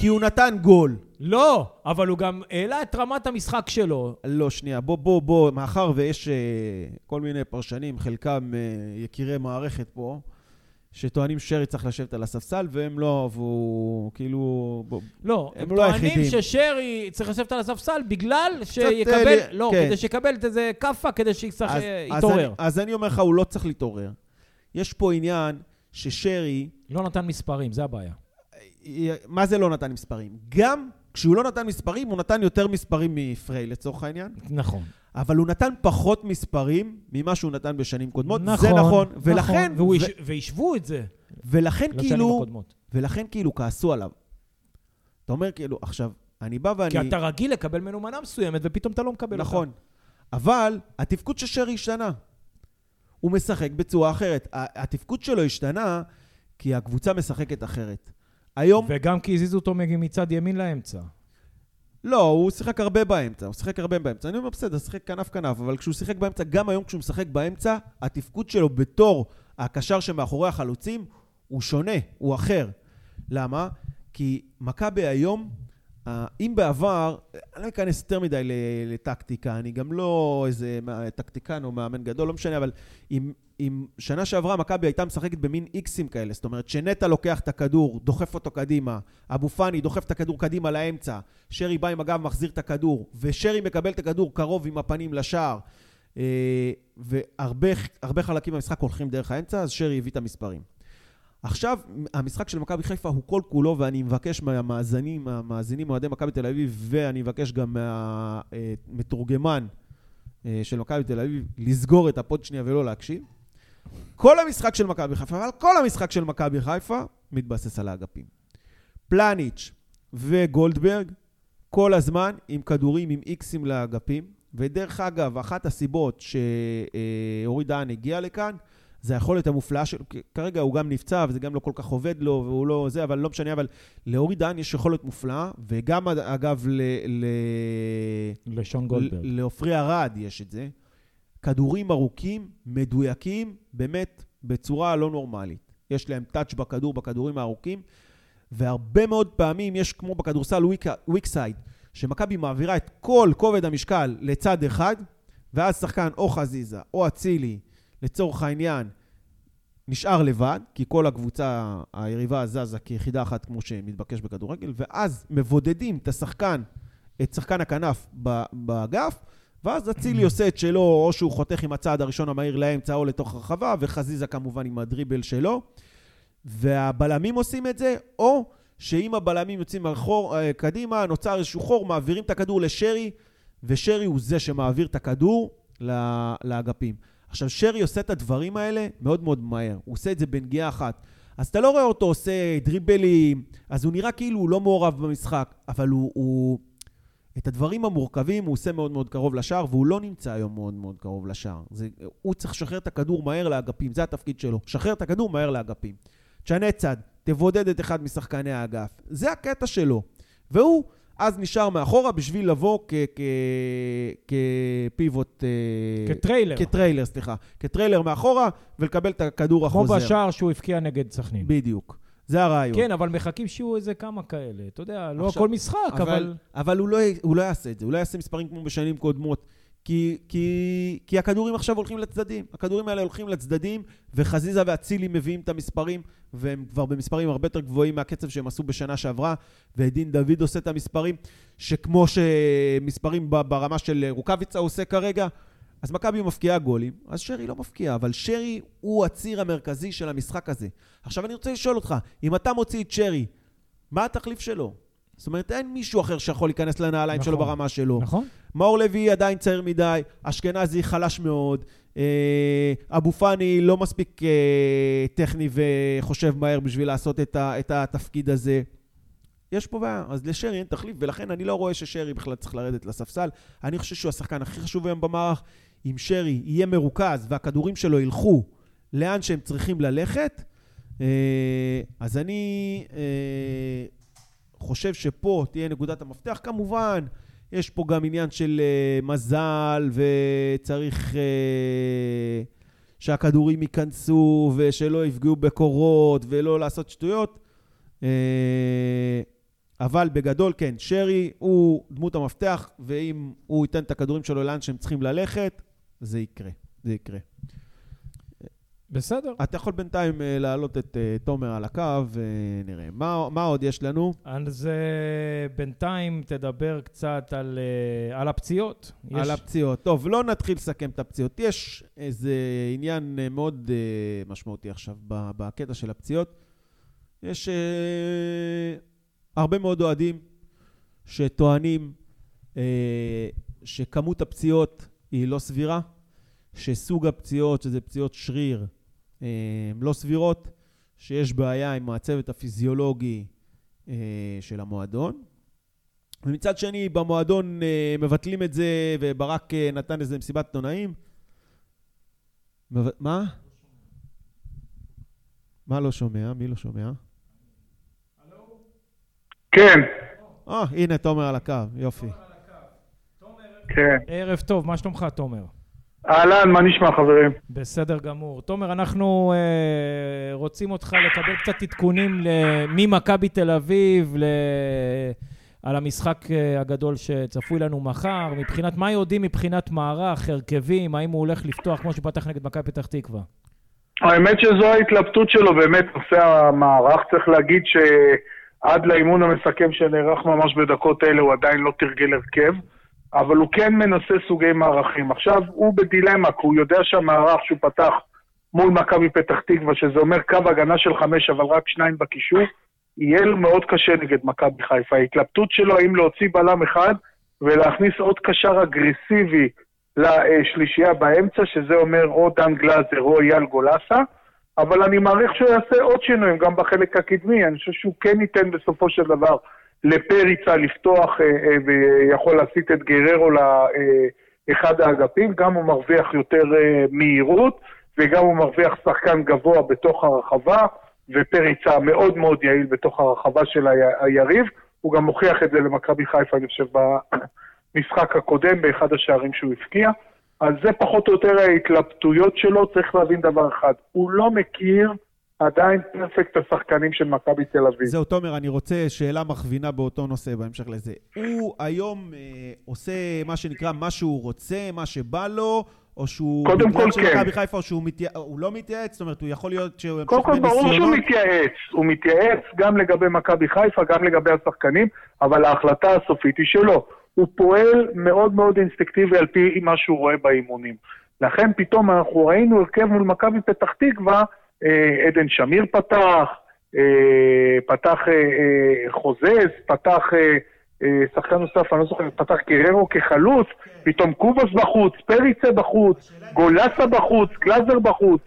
כי הוא נתן גול. לא, אבל הוא גם העלה את רמת המשחק שלו. לא, שנייה, בוא, בוא, בוא, מאחר ויש אה, כל מיני פרשנים, חלקם אה, יקירי מערכת פה, שטוענים שרי צריך לשבת על הספסל, והם לא אהבו, כאילו... בוא, לא, הם הם לא טוענים היחידים. ששרי צריך לשבת על הספסל בגלל אה, שיקבל, לי- לא, כן. כדי שיקבל את איזה כאפה, כדי שיצטרך אז, אה, אז, אז אני אומר לך, הוא לא צריך להתעורר. יש פה עניין ששרי, לא נתן מספרים, זה הבעיה. אה, מה זה לא נתן מספרים? גם כשהוא לא נתן מספרים, הוא נתן יותר מספרים מפריי לצורך העניין. נכון. אבל הוא נתן פחות מספרים ממה שהוא נתן בשנים קודמות. נכון, זה נכון. ולכן, והוא ו- הש- והשוו את זה ולכן לשנים כאילו. ולכן כאילו כעסו עליו. אתה אומר כאילו, עכשיו, אני בא ואני... כי אתה רגיל לקבל ממנו מנה מסוימת, ופתאום אתה לא מקבל אותה. נכון. אבל התפקוד של שרי השתנה. הוא משחק בצורה אחרת. התפקוד שלו השתנה כי הקבוצה משחקת אחרת. היום, וגם כי הזיזו אותו מצד ימין לאמצע. לא, הוא שיחק הרבה באמצע, הוא שיחק הרבה באמצע. אני אומר, בסדר, שיחק כנף כנף, אבל כשהוא שיחק באמצע, גם היום כשהוא משחק באמצע, התפקוד שלו בתור הקשר שמאחורי החלוצים הוא שונה, הוא אחר. למה? כי מכבי היום, אה, אם בעבר, אני לא אכנס יותר מדי לטקטיקה, אני גם לא איזה טקטיקן או מאמן גדול, לא משנה, אבל אם, אם שנה שעברה מכבי הייתה משחקת במין איקסים כאלה, זאת אומרת שנטע לוקח את הכדור, דוחף אותו קדימה, אבו פאני דוחף את הכדור קדימה לאמצע, שרי בא עם הגב, מחזיר את הכדור, ושרי מקבל את הכדור קרוב עם הפנים לשער, אה, והרבה הרבה חלקים במשחק הולכים דרך האמצע, אז שרי הביא את המספרים. עכשיו, המשחק של מכבי חיפה הוא כל כולו, ואני מבקש מהמאזינים, המאזינים אוהדי מכבי תל אביב, ואני מבקש גם מהמתורגמן אה, של מכבי תל אביב, לסגור את הפוד שנייה ולא להקשיב. כל המשחק של מכבי חיפה, אבל כל המשחק של מכבי חיפה מתבסס על האגפים. פלניץ' וגולדברג כל הזמן עם כדורים עם איקסים לאגפים, ודרך אגב, אחת הסיבות שאורי דהן הגיע לכאן, זה היכולת המופלאה שלו, כרגע הוא גם נפצע וזה גם לא כל כך עובד לו והוא לא זה, אבל לא משנה, אבל לאורי דהן יש יכולת מופלאה, וגם אגב ל... ל... לשון גולדברג. לעופרי ארד יש את זה. כדורים ארוכים, מדויקים, באמת בצורה לא נורמלית. יש להם טאץ' בכדור, בכדורים הארוכים, והרבה מאוד פעמים יש, כמו בכדורסל וויק סייד, שמכבי מעבירה את כל כובד המשקל לצד אחד, ואז שחקן או חזיזה או אצילי, לצורך העניין, נשאר לבד, כי כל הקבוצה, היריבה זזה כיחידה אחת כמו שמתבקש בכדורגל, ואז מבודדים את השחקן, את שחקן הכנף באגף, ואז אצילי עושה את שלו, או שהוא חותך עם הצעד הראשון המהיר לאמצע או לתוך הרחבה, וחזיזה כמובן עם הדריבל שלו. והבלמים עושים את זה, או שאם הבלמים יוצאים מאחור, אה, קדימה, נוצר איזשהו חור, מעבירים את הכדור לשרי, ושרי הוא זה שמעביר את הכדור לאגפים. עכשיו, שרי עושה את הדברים האלה מאוד מאוד מהר. הוא עושה את זה בנגיעה אחת. אז אתה לא רואה אותו עושה דריבלים, אז הוא נראה כאילו הוא לא מעורב במשחק, אבל הוא, הוא, את הדברים המורכבים הוא עושה מאוד מאוד קרוב לשער, והוא לא נמצא היום מאוד מאוד קרוב לשער. זה, הוא צריך לשחרר את הכדור מהר לאגפים, זה התפקיד שלו. שחרר את הכדור מהר לאגפים. תשנה צד, תבודד את אחד משחקני האגף. זה הקטע שלו. והוא אז נשאר מאחורה בשביל לבוא כפיבוט... אה, כטריילר. כטריילר, סליחה. כטריילר מאחורה ולקבל את הכדור החוזר. כמו בשער שהוא הבקיע נגד סכנין. בדיוק. זה הרעיון. כן, אבל מחכים שיהיו איזה כמה כאלה. אתה יודע, לא עכשיו, הכל משחק, אבל... אבל, אבל הוא, לא, הוא לא יעשה את זה. הוא לא יעשה מספרים כמו בשנים קודמות. כי, כי, כי הכדורים עכשיו הולכים לצדדים. הכדורים האלה הולכים לצדדים, וחזיזה ואצילי מביאים את המספרים, והם כבר במספרים הרבה יותר גבוהים מהקצב שהם עשו בשנה שעברה, ודין דוד עושה את המספרים, שכמו שמספרים ברמה של רוקאביצה עושה כרגע, אז מכבי מפקיעה גולים, אז שרי לא מפקיע, אבל שרי הוא הציר המרכזי של המשחק הזה. עכשיו אני רוצה לשאול אותך, אם אתה מוציא את שרי, מה התחליף שלו? זאת אומרת, אין מישהו אחר שיכול להיכנס לנעליים נכון, שלו ברמה שלו. נכון. מאור לוי עדיין צעיר מדי, אשכנזי חלש מאוד, אה, אבו פאני לא מספיק אה, טכני וחושב מהר בשביל לעשות את, ה, את התפקיד הזה. יש פה בעיה, אז לשרי אין תחליף, ולכן אני לא רואה ששרי בכלל צריך לרדת לספסל. אני חושב שהוא השחקן הכי חשוב היום במערך. אם שרי יהיה מרוכז והכדורים שלו ילכו לאן שהם צריכים ללכת, אה, אז אני חושב שפה תהיה נקודת המפתח. כמובן, יש פה גם עניין של uh, מזל, וצריך שהכדורים ייכנסו, ושלא יפגעו בקורות, ולא לעשות שטויות. אבל בגדול, כן, שרי הוא דמות המפתח, ואם הוא ייתן את הכדורים שלו לאן שהם צריכים ללכת, זה יקרה. זה יקרה. בסדר. אתה יכול בינתיים אה, להעלות את אה, תומר על הקו, ונראה. מה, מה עוד יש לנו? אז uh, בינתיים תדבר קצת על, uh, על הפציעות. על יש... הפציעות. טוב, לא נתחיל לסכם את הפציעות. יש איזה עניין מאוד uh, משמעותי עכשיו בקטע של הפציעות. יש uh, הרבה מאוד אוהדים שטוענים uh, שכמות הפציעות היא לא סבירה, שסוג הפציעות, שזה פציעות שריר, הן אה, לא סבירות, שיש בעיה עם הצוות הפיזיולוגי אה, של המועדון. ומצד שני, במועדון אה, מבטלים את זה, וברק נתן איזה מסיבת עיתונאים. מה? מה לא שומע? מי לא שומע? כן. אה, הנה תומר על הקו, יופי. כן. ערב טוב, מה שלומך, תומר? אהלן, מה נשמע חברים? בסדר גמור. תומר, אנחנו אה, רוצים אותך לקבל קצת עדכונים ממכבי תל אביב ל... על המשחק אה, הגדול שצפוי לנו מחר. מבחינת, מה יודעים מבחינת מערך, הרכבים, האם הוא הולך לפתוח כמו שפתח נגד מכבי פתח תקווה? האמת שזו ההתלבטות שלו באמת, נושא המערך. צריך להגיד שעד לאימון המסכם שנערך ממש בדקות אלה הוא עדיין לא תרגל הרכב. אבל הוא כן מנסה סוגי מערכים. עכשיו, הוא בדילמה, כי הוא יודע שהמערך שהוא פתח מול מכבי פתח תקווה, שזה אומר קו הגנה של חמש, אבל רק שניים בקישור, יהיה לו מאוד קשה נגד מכבי חיפה. ההתלבטות שלו האם להוציא בלם אחד ולהכניס עוד קשר אגרסיבי לשלישייה באמצע, שזה אומר או דן גלאזר או אייל גולסה, אבל אני מעריך שהוא יעשה עוד שינויים גם בחלק הקדמי. אני חושב שהוא כן ייתן בסופו של דבר לפריצה לפתוח אה, אה, ויכול להסיט את גררו לאחד האגפים, גם הוא מרוויח יותר אה, מהירות וגם הוא מרוויח שחקן גבוה בתוך הרחבה ופריצה מאוד מאוד יעיל בתוך הרחבה של היריב. הוא גם מוכיח את זה למכבי חיפה, אני חושב, במשחק הקודם, באחד השערים שהוא הפקיע. אז זה פחות או יותר ההתלבטויות שלו, צריך להבין דבר אחד, הוא לא מכיר עדיין פרפקט השחקנים של מכבי תל אביב. זהו, תומר, אני רוצה שאלה מכווינה באותו נושא בהמשך לזה. הוא היום אה, עושה מה שנקרא מה שהוא רוצה, מה שבא לו, או שהוא... קודם כל כן. מכבי חיפה, או שהוא מתייע... הוא לא מתייעץ? זאת אומרת, הוא יכול להיות שהוא ימשיך בניסיונות? קודם כל, ברור שהוא מתייעץ. הוא מתייעץ גם לגבי מכבי חיפה, גם לגבי השחקנים, אבל ההחלטה הסופית היא שלו. הוא פועל מאוד מאוד אינסטקטיבי על פי מה שהוא רואה באימונים. לכן פתאום אנחנו ראינו הרכב מול מכבי פתח תקווה, עדן שמיר פתח, אה, פתח אה, חוזז, פתח שחקן נוסף, אני לא זוכר, פתח גררו כחלוץ, פתאום קובוס בחוץ, פריצה בחוץ, גולסה בחוץ, גלאזר בחוץ.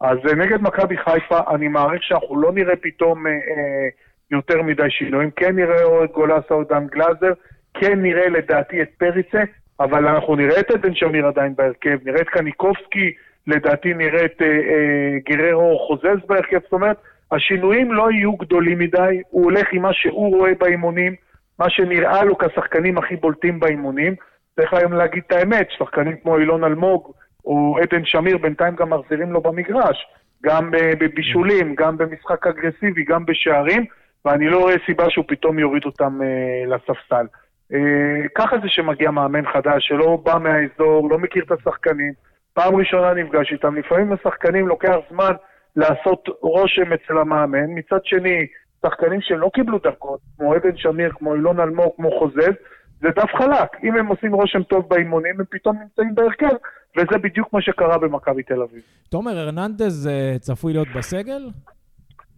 אז נגד מכבי חיפה, אני מעריך שאנחנו לא נראה פתאום יותר מדי שינויים. כן נראה או את גולסה או דן גלאזר, כן נראה לדעתי את פריצה, אבל אנחנו נראה את עדן שמיר עדיין בהרכב, נראה את קניקובסקי, לדעתי נראה את אה, אה, גררו חוזז בהרכב, זאת אומרת, השינויים לא יהיו גדולים מדי, הוא הולך עם מה שהוא רואה באימונים, מה שנראה לו כשחקנים הכי בולטים באימונים. צריך היום להגיד את האמת, שחקנים כמו אילון אלמוג או עדן שמיר בינתיים גם מחזירים לו במגרש, גם בבישולים, גם במשחק אגרסיבי, גם בשערים, ואני לא רואה סיבה שהוא פתאום יוריד אותם אה, לספסל. אה, ככה זה שמגיע מאמן חדש שלא בא מהאזור, לא מכיר את השחקנים, פעם ראשונה נפגש איתם, לפעמים לשחקנים לוקח זמן לעשות רושם אצל המאמן, מצד שני, שחקנים שלא קיבלו דקות, כמו עדן שמיר, כמו אילון אלמוג, כמו חוזז, זה דף חלק. אם הם עושים רושם טוב באימונים, הם פתאום נמצאים בהרכב, וזה בדיוק מה שקרה במכבי תל אביב. תומר, הרננדז אה, צפוי להיות בסגל?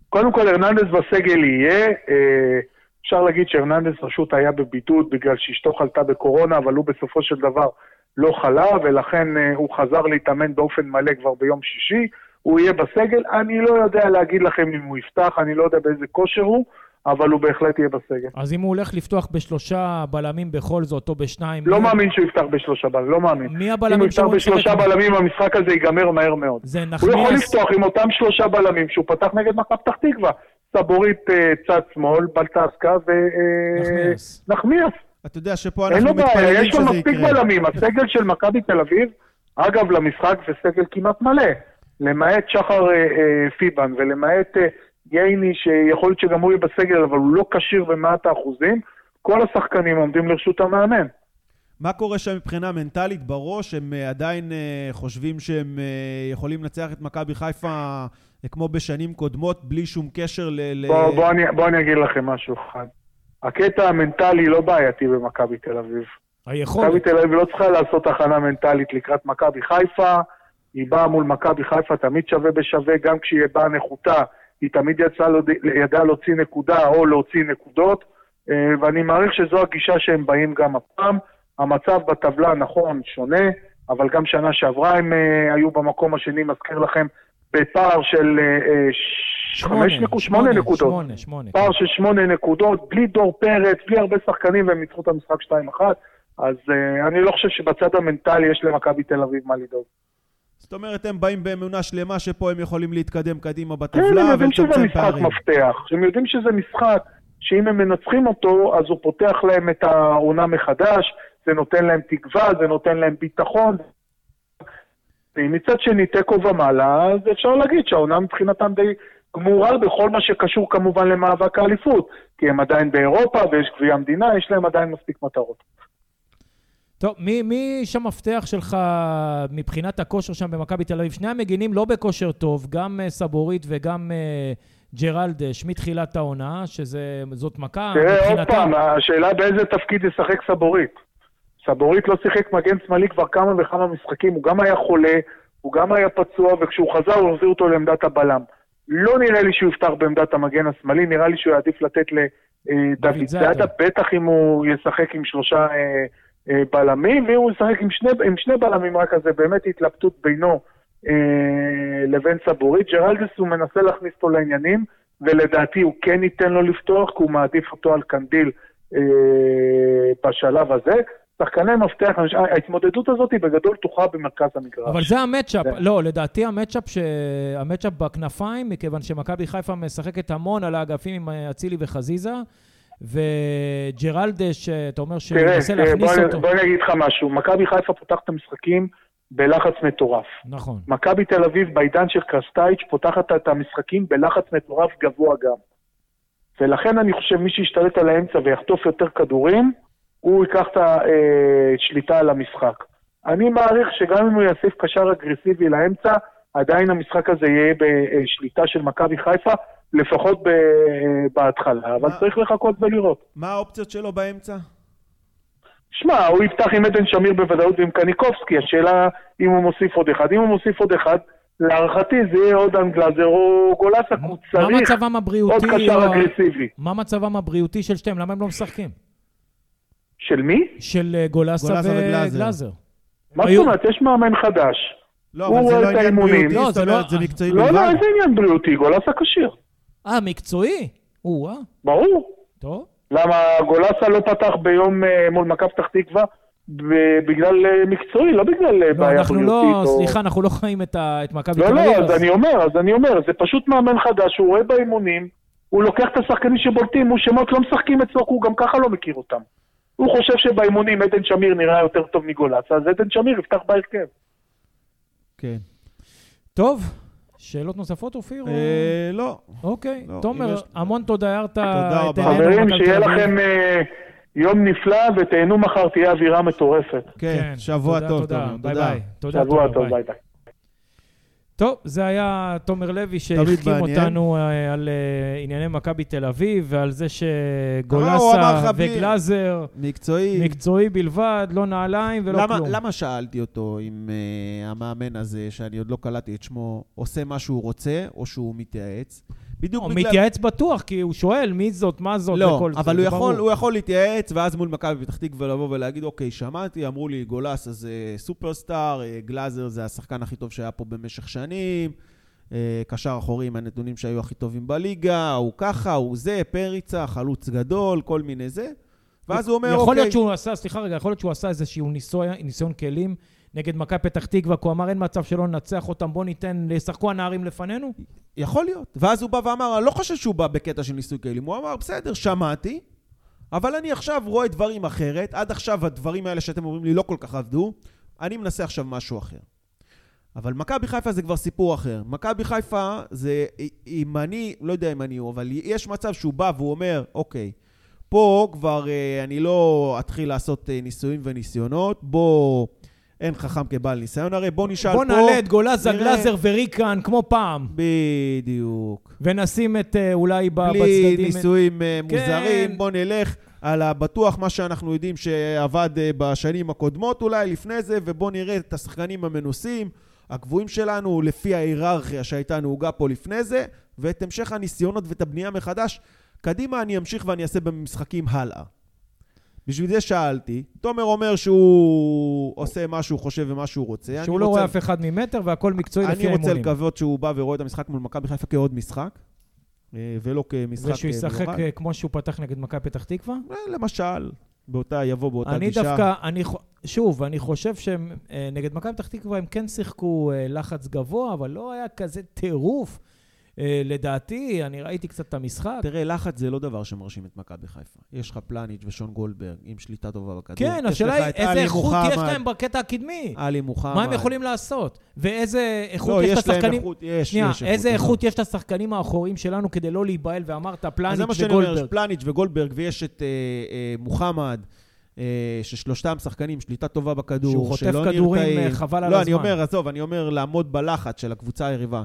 קודם כל, הרננדז בסגל יהיה. אה, אפשר להגיד שהרננדז פשוט היה בבידוד בגלל שאשתו חלתה בקורונה, אבל הוא בסופו של דבר לא חלה, ולכן אה, הוא חזר להתאמן באופן מלא כבר ביום שישי. הוא יהיה בסגל. אני לא יודע להגיד לכם אם הוא יפתח, אני לא יודע באיזה כושר הוא, אבל הוא בהחלט יהיה בסגל. אז אם הוא הולך לפתוח בשלושה בלמים בכל זאת, או בשניים... לא מי... מאמין שהוא יפתח בשלושה בלמים, לא מאמין. מי הבלמים שהוא... אם הוא יפתח בשלושה בלמים, המשחק הזה ייגמר מהר מאוד. זה נחמיאס... הוא יכול לפתוח עם אותם שלושה בלמים שהוא פתח נגד מכבי פתח תקווה. סבורית אה, צד שמאל, בלטסקה ונחמיאס. אה, אתה יודע שפה אנחנו מתפללים שזה יקרה. יש לו מספיק בלמים. הסגל של מכבי תל אביב, אגב, למשחק זה סגל כמעט מלא. למעט שחר אה, אה, פיבן ולמעט אה, ייני, שיכול להיות שגם הוא יהיה בסגל, אבל הוא לא כשיר במאת האחוזים, כל השחקנים עומדים לרשות המאמן. מה קורה שם מבחינה מנטלית בראש? הם אה, עדיין אה, חושבים שהם אה, יכולים לנצח את מכבי חיפה כמו בשנים קודמות, בלי שום קשר ל... בוא, בוא, אני, בוא אני אגיד לכם משהו אחד. הקטע המנטלי לא בעייתי במכבי תל אביב. היכולת. מכבי תל אביב לא צריכה לעשות הכנה מנטלית לקראת מכבי חיפה. היא באה מול מכבי חיפה תמיד שווה בשווה, גם כשהיא באה נחותה, היא תמיד יצאה, ידעה להוציא נקודה או להוציא נקודות, אה, ואני מעריך שזו הגישה שהם באים גם הפעם. המצב בטבלה, נכון, שונה, אבל גם שנה שעברה הם אה, היו במקום השני, מזכיר לכם, בפער של אה, שמונה, חמש נקודות, שמונה נקודות. שמונה, שמונה. פער כן. של שמונה נקודות, בלי דור פרץ, בלי הרבה שחקנים, והם ניצחו את המשחק 2-1. אז uh, אני לא חושב שבצד המנטלי יש למכבי תל אביב מה לדאוג. זאת אומרת, הם באים באמונה שלמה שפה הם יכולים להתקדם קדימה בטבלה ולצמצם פערים. כן, הם יודעים שזה משחק מפתח. הם יודעים שזה משחק שאם הם מנצחים אותו, אז הוא פותח להם את העונה מחדש, זה נותן להם תקווה, זה נותן להם ביטחון. מצד שני, תיקו ומעלה, אז אפשר להגיד שהעונה מבחינתם די גמורה בכל מה שקשור כמובן למאבק האליפות, כי הם עדיין באירופה ויש גביע המדינה, יש להם עדיין מספיק מטרות. טוב, מי, מי שם מפתח שלך מבחינת הכושר שם במכבי תל אביב? שני המגינים לא בכושר טוב, גם uh, סבורית וגם uh, ג'רלדש מתחילת העונה, שזאת מכה מבחינתם. תראה, עוד פעם, השאלה באיזה תפקיד ישחק סבורית. סבורית לא שיחק מגן שמאלי כבר כמה וכמה משחקים, הוא גם היה חולה, הוא גם היה פצוע, וכשהוא חזר הוא החזיר אותו לעמדת הבלם. לא נראה לי שהוא יפתח בעמדת המגן השמאלי, נראה לי שהוא יעדיף לתת לדוד אה, זאדה, בטח אם הוא ישחק עם שלושה... אה, בלמים, ואם הוא ישחק עם שני, עם שני בלמים רק, אז זה באמת התלבטות בינו אה, לבין סבורית. ג'רלדס הוא מנסה להכניס אותו לעניינים, ולדעתי הוא כן ייתן לו לפתוח, כי הוא מעדיף אותו על קנדיל אה, בשלב הזה. שחקני מפתח, ההתמודדות הזאת היא בגדול תוכל במרכז המגרש. אבל זה המצ'אפ, לא, לדעתי המצ'אפ, ש... המצ'אפ בכנפיים, מכיוון שמכבי חיפה משחקת המון על האגפים עם אצילי וחזיזה, וג'רלדש, אתה אומר שהוא מנסה להכניס בוא, אותו. בוא אני אגיד לך משהו, מכבי חיפה פותחת את המשחקים בלחץ מטורף. נכון. מכבי תל אביב בעידן של קרסטייץ' פותחת את המשחקים בלחץ מטורף גבוה גם. ולכן אני חושב מי שישתלט על האמצע ויחטוף יותר כדורים, הוא ייקח את השליטה אה, על המשחק. אני מעריך שגם אם הוא יוסיף קשר אגרסיבי לאמצע, עדיין המשחק הזה יהיה בשליטה של מכבי חיפה, לפחות ב, בהתחלה, אבל צריך לחכות ולראות. מה האופציות שלו באמצע? שמע, הוא יפתח עם עדן שמיר בוודאות ועם קניקובסקי, השאלה אם הוא מוסיף עוד אחד. אם הוא מוסיף עוד אחד, להערכתי זה יהיה עוד אנגלזר או גולסק, הוא צריך עוד קשר או... אגרסיבי. מה מצבם הבריאותי של שתיהם? למה הם לא משחקים? של מי? של אה, גולסה וגלאזר. מה זאת אומרת? יש מאמן חדש. לא, אבל זה לא עניין בריאותי, זאת אומרת, לא- זה מקצועי בלבד. לא, לא, איזה עניין בריאותי? גולסה כשיר. אה, מקצועי? או-אה. ברור. טוב. למה גולסה לא פתח ביום אה, מול מכבי פתח תקווה ב- בגלל אה, מקצועי, לא בגלל לא, בעיה אנחנו בריאותית. לא, או- סליחה, אנחנו לא חיים את ה- את מכבי לא, תל לא, אביב. אז אני אומר, אז אני אומר, זה פשוט מאמן חדש, הוא רואה באימונים, הוא לוקח את השחקנים שבולטים, הוא שמות לא משחקים אצלו, כי הוא גם ככה לא מכיר אותם. הוא חושב שבאימונים עדן שמיר נראה יותר טוב מגולסה, אז עדן שמיר יפתח בהרכב. כן. טוב, שאלות נוספות, אופיר? או- אה, לא. אוקיי. לא, תומר, יש- המון תודה, הערת תודה את רבה. עינינו חברים, שיהיה. לכם אה, יום נפלא ותהנו מחר, תהיה אווירה מטורפת. כן, שבוע תודה, טוב, תודה. תומר. ביי תודה. ביי. תודה, שבוע טוב, ביי. ביי ביי. טוב, זה היה תומר לוי שהחכים. אותנו אה, על אה, ענייני מכבי תל אביב ועל זה שגולסה וגלאזר, מקצועי. מקצועי בלבד, לא נעליים ולא למה, כלום. למה שאלתי אותו אם uh, המאמן הזה, שאני עוד לא קלטתי את שמו, עושה מה שהוא רוצה, או שהוא מתייעץ? בדיוק הוא בגלל... מתייעץ בטוח, כי הוא שואל מי זאת, מה זאת לא, וכל זה. אבל זה הוא יכול. הוא יכול להתייעץ, ואז מול מכבי פתח תקווה לבוא ולהגיד, אוקיי, שמעתי, אמרו לי, גולס זה סופרסטאר, אה, גלאזר זה השחקן הכי טוב שהיה פה במשך שנים, אה, קשר אחורי עם הנתונים שהיו הכי טובים בליגה, הוא ככה, הוא זה, פריצה, חלוץ גדול, כל מיני זה. ואז הוא אומר, יכול אוקיי, להיות שהוא עשה, סליחה רגע, יכול להיות שהוא עשה איזשהו ניסוי- ניסיון כלים נגד מכבי פתח תקווה, כי הוא אמר אין מצב שלא ננצח אותם, בוא ניתן, ישחקו הנערים לפנינו? יכול להיות. ואז הוא בא ואמר, אני לא חושב שהוא בא בקטע של ניסוי כלים. הוא אמר, בסדר, שמעתי, אבל אני עכשיו רואה דברים אחרת. עד עכשיו הדברים האלה שאתם אומרים לי לא כל כך עבדו, אני מנסה עכשיו משהו אחר. אבל מכבי חיפה זה כבר סיפור אחר. מכבי חיפה זה, אם אני, לא יודע אם אני הוא, אבל יש מצב שהוא בא והוא אומר, אוקיי, פה כבר אה, אני לא אתחיל לעשות אה, ניסויים וניסיונות, בוא, אין חכם כבעל ניסיון הרי, בוא נשאל בוא פה... נעלה את גולאזה, נראה- גלאזר וריקן כמו פעם, בדיוק. ונשים את אה, אולי ב- בלי בצדדים... ניסויים אה, כן. מוזרים, בוא נלך על הבטוח, מה שאנחנו יודעים שעבד אה, בשנים הקודמות אולי, לפני זה, ובוא נראה את השחקנים המנוסים, הקבועים שלנו, לפי ההיררכיה שהייתה נהוגה פה לפני זה, ואת המשך הניסיונות ואת הבנייה מחדש. קדימה אני אמשיך ואני אעשה במשחקים הלאה. בשביל זה שאלתי. תומר אומר שהוא עושה מה שהוא חושב ומה שהוא רוצה. אני שהוא לא רוצה- רואה אף אחד ממטר והכל מקצועי לפי אני רוצה. לקוות שהוא בא ורואה את המשחק מול מכבי חיפה כעוד משחק, אה, ולא כמשחק ושהוא אה, ישחק. אה, כמו שהוא פתח נגד מכבי פתח תקווה? למשל, באותה, יבוא באותה אני גישה. דווקא, אני, שוב, אני חושב שהם, אה, נגד מכבי פתח תקווה הם כן שיחקו לחץ גבוה, אבל לא היה כזה טירוף. אה, לדעתי, אני ראיתי קצת את המשחק. תראה, לחץ זה לא דבר שמרשים את מכבי חיפה. יש לך פלניץ' ושון גולדברג עם שליטה טובה בכדור. כן, השאלה היא איזה איכות יש להם בקטע הקדמי. עלי מוחמד. מה הם יכולים לעשות? ואיזה איכות לא, יש יש להם לשחקנים... איכות, יש, שנייה, יש איזה. איכות יש לשחקנים האחוריים שלנו כדי לא להיבהל, ואמרת פלניץ' זה מה שאני אומר, וגולדברג. פלניץ' וגולדברג, ויש את אה, אה, מוחמד, ששלושתם שחקנים, שליטה טובה בכדור, שהוא חוטף כדורים, נרתעים. חבל על לא, הזמן. אני אומר, עזוב, אני אומר לעמוד בלחץ של הקבוצה היריבה.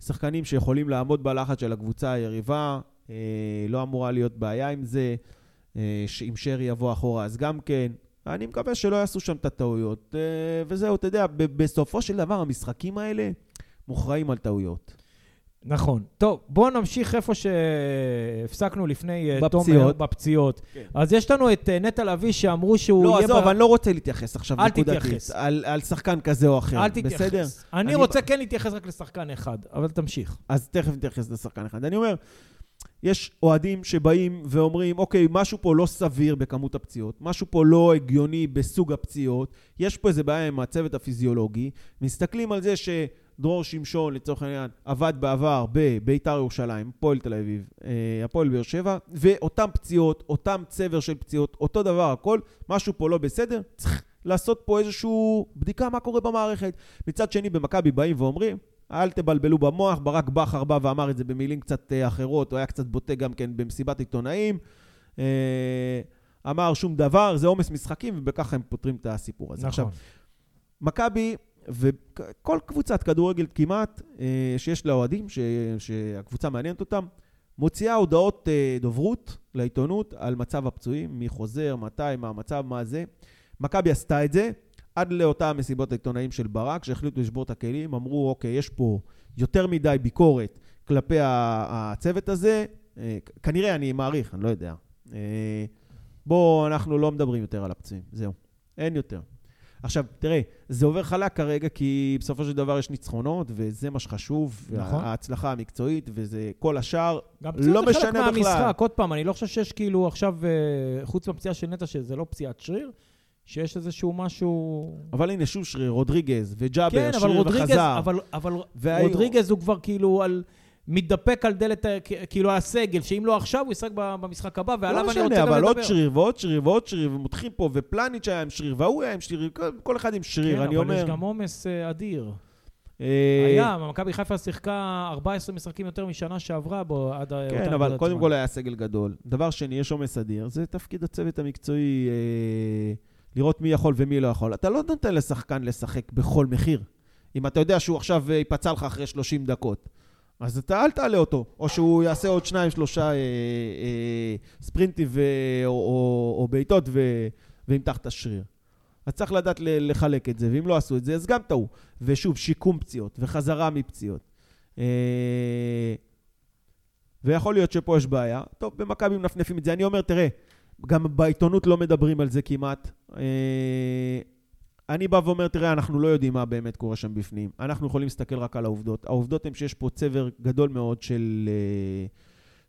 שחקנים שיכולים לעמוד בלחץ של הקבוצה היריבה, אה, לא אמורה להיות בעיה עם זה. אה, שאם שרי יבוא אחורה, אז גם כן. אני מקווה שלא יעשו שם את הטעויות. אה, וזהו, אתה יודע, בסופו של דבר, המשחקים האלה מוכרעים על טעויות. נכון. טוב, בואו נמשיך איפה שהפסקנו לפני אה, תומר, בפציעות. בפציעות. כן. אז יש לנו את אה, נטע לביא שאמרו שהוא לא, יהיה... עזוב, ב- אני לא רוצה להתייחס עכשיו אל נקודתית. תתייחס. על, על שחקן כזה או אחר. אל תתייחס. בסדר? אני אני- רוצה כן להתייחס רק לשחקן אחד, אבל תמשיך. אז תכף נתייחס לשחקן אחד. אני אומר, יש אוהדים שבאים ואומרים, אוקיי, משהו פה לא סביר בכמות הפציעות, משהו פה לא הגיוני בסוג הפציעות, יש פה איזה בעיה עם הצוות הפיזיולוגי, מסתכלים על זה שדרור שמשון, לצורך העניין, עבד בעבר בביתר ירושלים, הפועל תל אביב, אה, הפועל באר שבע, ואותן פציעות, אותם צבר של פציעות, אותו דבר, הכל, משהו פה לא בסדר, צריך לעשות פה איזושהי בדיקה מה קורה במערכת. מצד שני, במכבי באים ואומרים, אל תבלבלו במוח, ברק בכר בא ואמר את זה במילים קצת אה, אחרות, הוא היה קצת בוטה גם כן במסיבת עיתונאים. אה, אמר שום דבר, זה עומס משחקים, ובככה הם פותרים את הסיפור הזה. עכשיו, נכון. מכבי וכל קבוצת כדורגל כמעט אה, שיש לה אוהדים, ש- שהקבוצה מעניינת אותם, מוציאה הודעות אה, דוברות לעיתונות על מצב הפצועים, מי חוזר, מתי, מה המצב, מה זה. מכבי עשתה את זה עד לאותה מסיבות העיתונאים של ברק, שהחליטו לשבור את הכלים, אמרו, אוקיי, יש פה יותר מדי ביקורת כלפי הצוות הזה, אה, כנראה, אני מעריך, אני לא יודע. בואו, אנחנו לא מדברים יותר על הפצועים, זהו. אין יותר. עכשיו, תראה, זה עובר חלק כרגע, כי בסופו של דבר יש ניצחונות, וזה מה שחשוב, נכון. ההצלחה המקצועית, וזה כל השאר, גם לא פציעות זה חלק משנה בכלל. מהמשחק. עוד פעם, אני לא חושב שיש כאילו עכשיו, אה, חוץ מהפציעה של נטע, שזה לא פציעת שריר, שיש איזשהו משהו... אבל הנה, שוב שריר, רודריגז וג'אבר, כן, אבל שריר וחזר. אבל, אבל והיו- רודריגז הוא כבר כאילו על... מתדפק על דלת, כאילו על הסגל, שאם לא עכשיו, הוא ישחק במשחק הבא, ועליו לא אני משנה, רוצה גם לדבר. אבל עוד שריר ועוד שריר ועוד שריר, ומותחים פה, ופלניץ' היה עם שריר, וההוא היה עם שריר, כל- אחד עם שריר, כן, אני אבל יש אומר. גם עומס אה, אדיר. אה, היה, מכבי חיפה שיחקה 14 משחקים יותר משנה שעברה בו עד כן, אבל קודם. כל היה סגל גדול. דבר שני, יש עומס אדיר, זה תפקיד הצוות המקצועי אה, לראות מי יכול ומי לא יכול. אתה לא נותן לשחקן לשחק בכל מחיר. אם אתה יודע שהוא עכשיו אה, ייפצע לך אחרי 30 דקות, אז אתה אל תעלה אותו. או שהוא יעשה עוד שניים, שלושה אה, אה, ספרינטים ו... או, או, או בעיטות. וימתח את השריר. אז צריך לדעת לחלק את זה, ואם לא עשו את זה, אז גם טעו. ושוב, שיקום פציעות וחזרה מפציעות. אה, ויכול להיות שפה יש בעיה. טוב, במכבי מנפנפים את זה. אני אומר, תראה, גם בעיתונות לא מדברים על זה כמעט. אה, אני בא ואומר, תראה, אנחנו לא יודעים מה באמת קורה שם בפנים. אנחנו יכולים להסתכל רק על העובדות. העובדות הן שיש פה צבר גדול מאוד של, אה,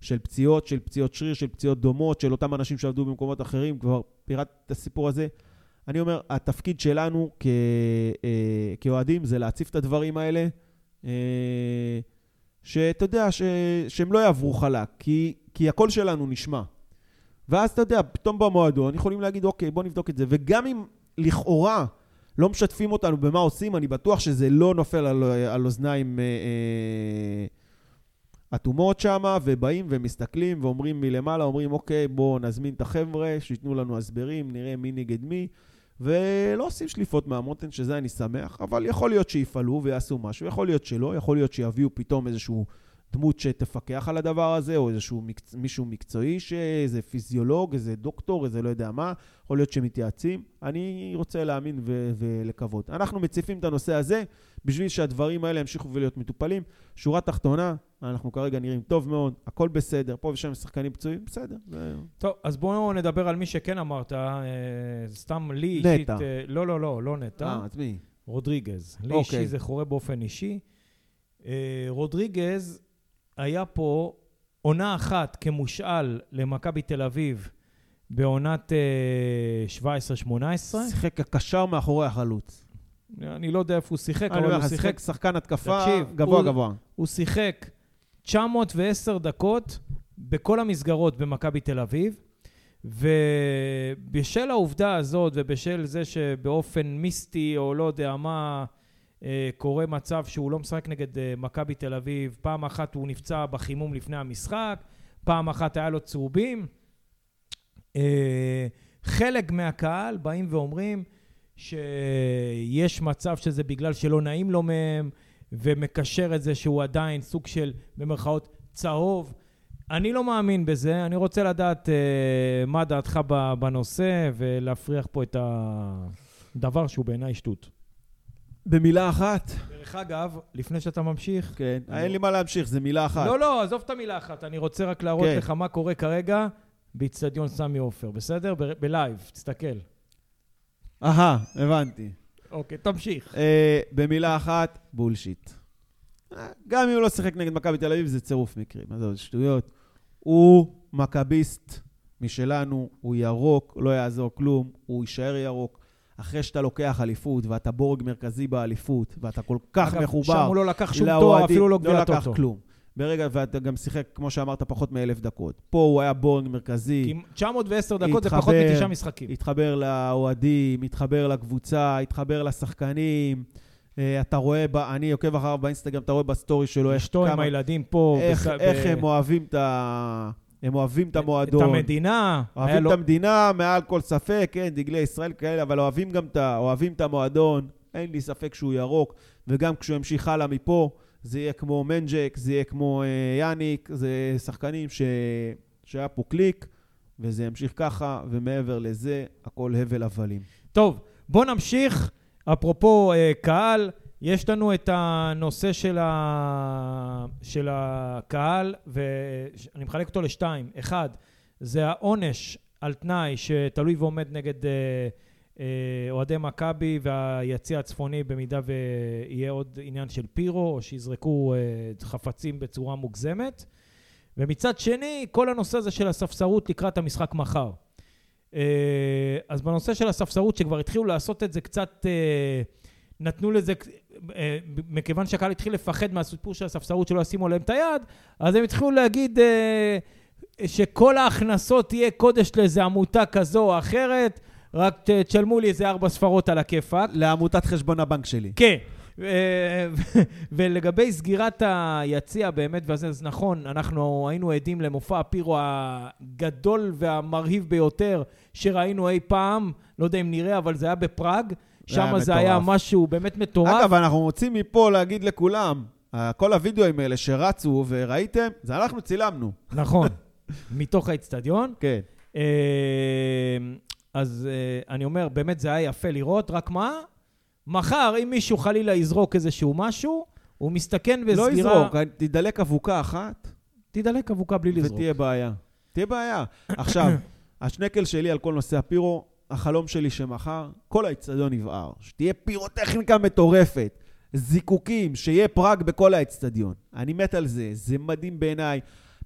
של פציעות, של פציעות שריר, של פציעות דומות, של אותם אנשים שעבדו במקומות אחרים, כבר פירטתי את הסיפור הזה. אני אומר, התפקיד שלנו אה, כאוהדים זה להציף את הדברים האלה, אה, שאתה יודע, ש, שהם לא יעברו חלק, כי, כי הקול שלנו נשמע. ואז אתה יודע, פתאום במועדון יכולים להגיד, אוקיי, בוא נבדוק את זה. וגם אם לכאורה לא משתפים אותנו במה עושים, אני בטוח שזה לא נופל על, על אוזניים אה, אה, אטומות שם, ובאים ומסתכלים ואומרים מלמעלה, אומרים, אוקיי, בואו נזמין את החבר'ה, שייתנו לנו הסברים, נראה מי נגד מי. ולא עושים שליפות מהמותן, שזה אני שמח, אבל יכול להיות שיפעלו ויעשו משהו, יכול להיות שלא, יכול להיות שיביאו פתאום איזשהו דמות שתפקח על הדבר הזה, או איזשהו מקצ... מישהו מקצועי, שאיזה פיזיולוג, איזה דוקטור, איזה לא יודע מה, יכול להיות שמתייעצים. אני רוצה להאמין ו... ולקוות. אנחנו מציפים את הנושא הזה בשביל שהדברים האלה ימשיכו ולהיות מטופלים. שורה תחתונה, אנחנו כרגע נראים טוב מאוד, הכל בסדר, פה ושם שחקנים פצועים, בסדר. זה... טוב, אז בואו נדבר על מי שכן אמרת, אה, סתם לי נטע. אישית... אה, לא, לא, לא, לא נטע. אה, אז מי? רודריגז. לי אוקיי. אישי זה חורה באופן אישי. אה, רודריגז היה פה עונה אחת כמושאל למכבי תל אביב בעונת אה, 17-18. שיחק הקשר מאחורי החלוץ. אני לא יודע איפה הוא שיחק, אני אבל הוא שיחק, שיחק שחקן התקפה תקשיב, גבוה הוא- גבוה. הוא שיחק 910 דקות בכל המסגרות במכבי תל אביב, ובשל העובדה הזאת ובשל זה שבאופן מיסטי או לא יודע מה, אה, קורה מצב שהוא לא משחק נגד אה, מכבי תל אביב, פעם אחת הוא נפצע בחימום לפני המשחק, פעם אחת היה לו צהובים. אה, חלק מהקהל באים ואומרים שיש מצב שזה בגלל שלא נעים לו מהם, ומקשר את זה שהוא עדיין סוג של, במרכאות, צהוב. אני לא מאמין בזה, אני רוצה לדעת אה, מה דעתך בנושא ולהפריח פה את הדבר שהוא בעיניי שטות. במילה אחת. דרך אגב, לפני שאתה ממשיך... כן. אין לי מה להמשיך, זה מילה אחת. לא, לא, עזוב את המילה אחת, אני רוצה רק להראות כן. לך מה קורה כרגע באיצטדיון סמי עופר, בסדר? ב- בlive, תסתכל. אהה, הבנתי. אוקיי, תמשיך. אה, במילה אחת, bullshit. אה, גם אם הוא לא שיחק נגד מכבי תל אביב, זה צירוף מקרים. עזוב, זה שטויות. הוא מכביסט משלנו, הוא ירוק, לא יעזור כלום, הוא יישאר ירוק. אחרי שאתה לוקח אליפות, ואתה בורג מרכזי באליפות, ואתה כל כך אגב, מחובר שם הוא לא לקח שום תואר, אפילו לא לא גביע לקח טוטו. כלום. ברגע, ואתה גם שיחק, כמו שאמרת, פחות מאלף דקות. פה הוא היה בורג מרכזי. כי 910 דקות זה התחבר, פחות מתשעה משחקים. התחבר לאוהדים, התחבר לקבוצה, התחבר לשחקנים. אה, אתה רואה, ב, אני עוקב אחריו באינסטגרם, אתה רואה ב story שלו איך אשתו עם הילדים פה. איך, בס- איך ב- הם אוהבים את ה... הם אוהבים את את המועדון. המדינה. היה אוהבים את המדינה מעל כל ספק, כן, דגלי ישראל כאלה, אבל אוהבים גם את. אוהבים את המועדון. אין לי ספק שהוא ירוק, וגם כשהוא ימשיך הלאה מפה, זה יהיה כמו מנג'ק, זה יהיה כמו אה, יאניק, זה שחקנים ש... שהיה פה קליק, וזה ימשיך ככה, ומעבר לזה, הכל הבל הבלים. טוב, בוא נמשיך. אפרופו אה, קהל, יש לנו את הנושא של, ה... של הקהל, ואני מחלק אותו לשתיים. אחד, זה העונש על תנאי שתלוי ועומד נגד אה, אה, אוהדי מכבי והיציע הצפוני, במידה ויהיה עוד עניין של פירו, או שיזרקו אה, חפצים בצורה מוגזמת. ומצד שני, כל הנושא הזה של הספסרות לקראת המשחק מחר. אה, אז בנושא של הספסרות, שכבר התחילו לעשות את זה קצת, אה, נתנו לזה, מכיוון שהקהל התחיל לפחד מהסיפור של הספסרות שלא ישימו עליהם את היד, אז הם התחילו להגיד שכל ההכנסות תהיה קודש לאיזה עמותה כזו או אחרת, רק תשלמו לי איזה ארבע ספרות על הכיפאק. לעמותת חשבון הבנק שלי. כן. ולגבי סגירת היציע באמת, וזה אז נכון, אנחנו היינו עדים למופע הפירו הגדול והמרהיב ביותר שראינו אי פעם, לא יודע אם נראה, אבל זה היה בפראג, שם זה היה משהו באמת מטורף. אגב, אנחנו רוצים מפה להגיד לכולם, כל הווידאוים האלה שרצו וראיתם, זה אנחנו צילמנו. נכון, (laughs) מתוך האיצטדיון. כן. אה, אז אה, אני אומר, באמת זה היה יפה לראות, רק מה? מחר, אם מישהו חלילה יזרוק איזשהו משהו, הוא מסתכן בסגירה... לא יזרוק, תדלק אבוקה אחת. תדלק אבוקה בלי לזרוק. ותהיה בעיה. תהיה בעיה. עכשיו, (coughs) השנקל שלי על כל נושא הפירו, החלום שלי שמחר, כל האצטדיון יבער. שתהיה פירוטכניקה מטורפת. זיקוקים, שיהיה פראג בכל האצטדיון. אני מת על זה, זה מדהים בעיניי.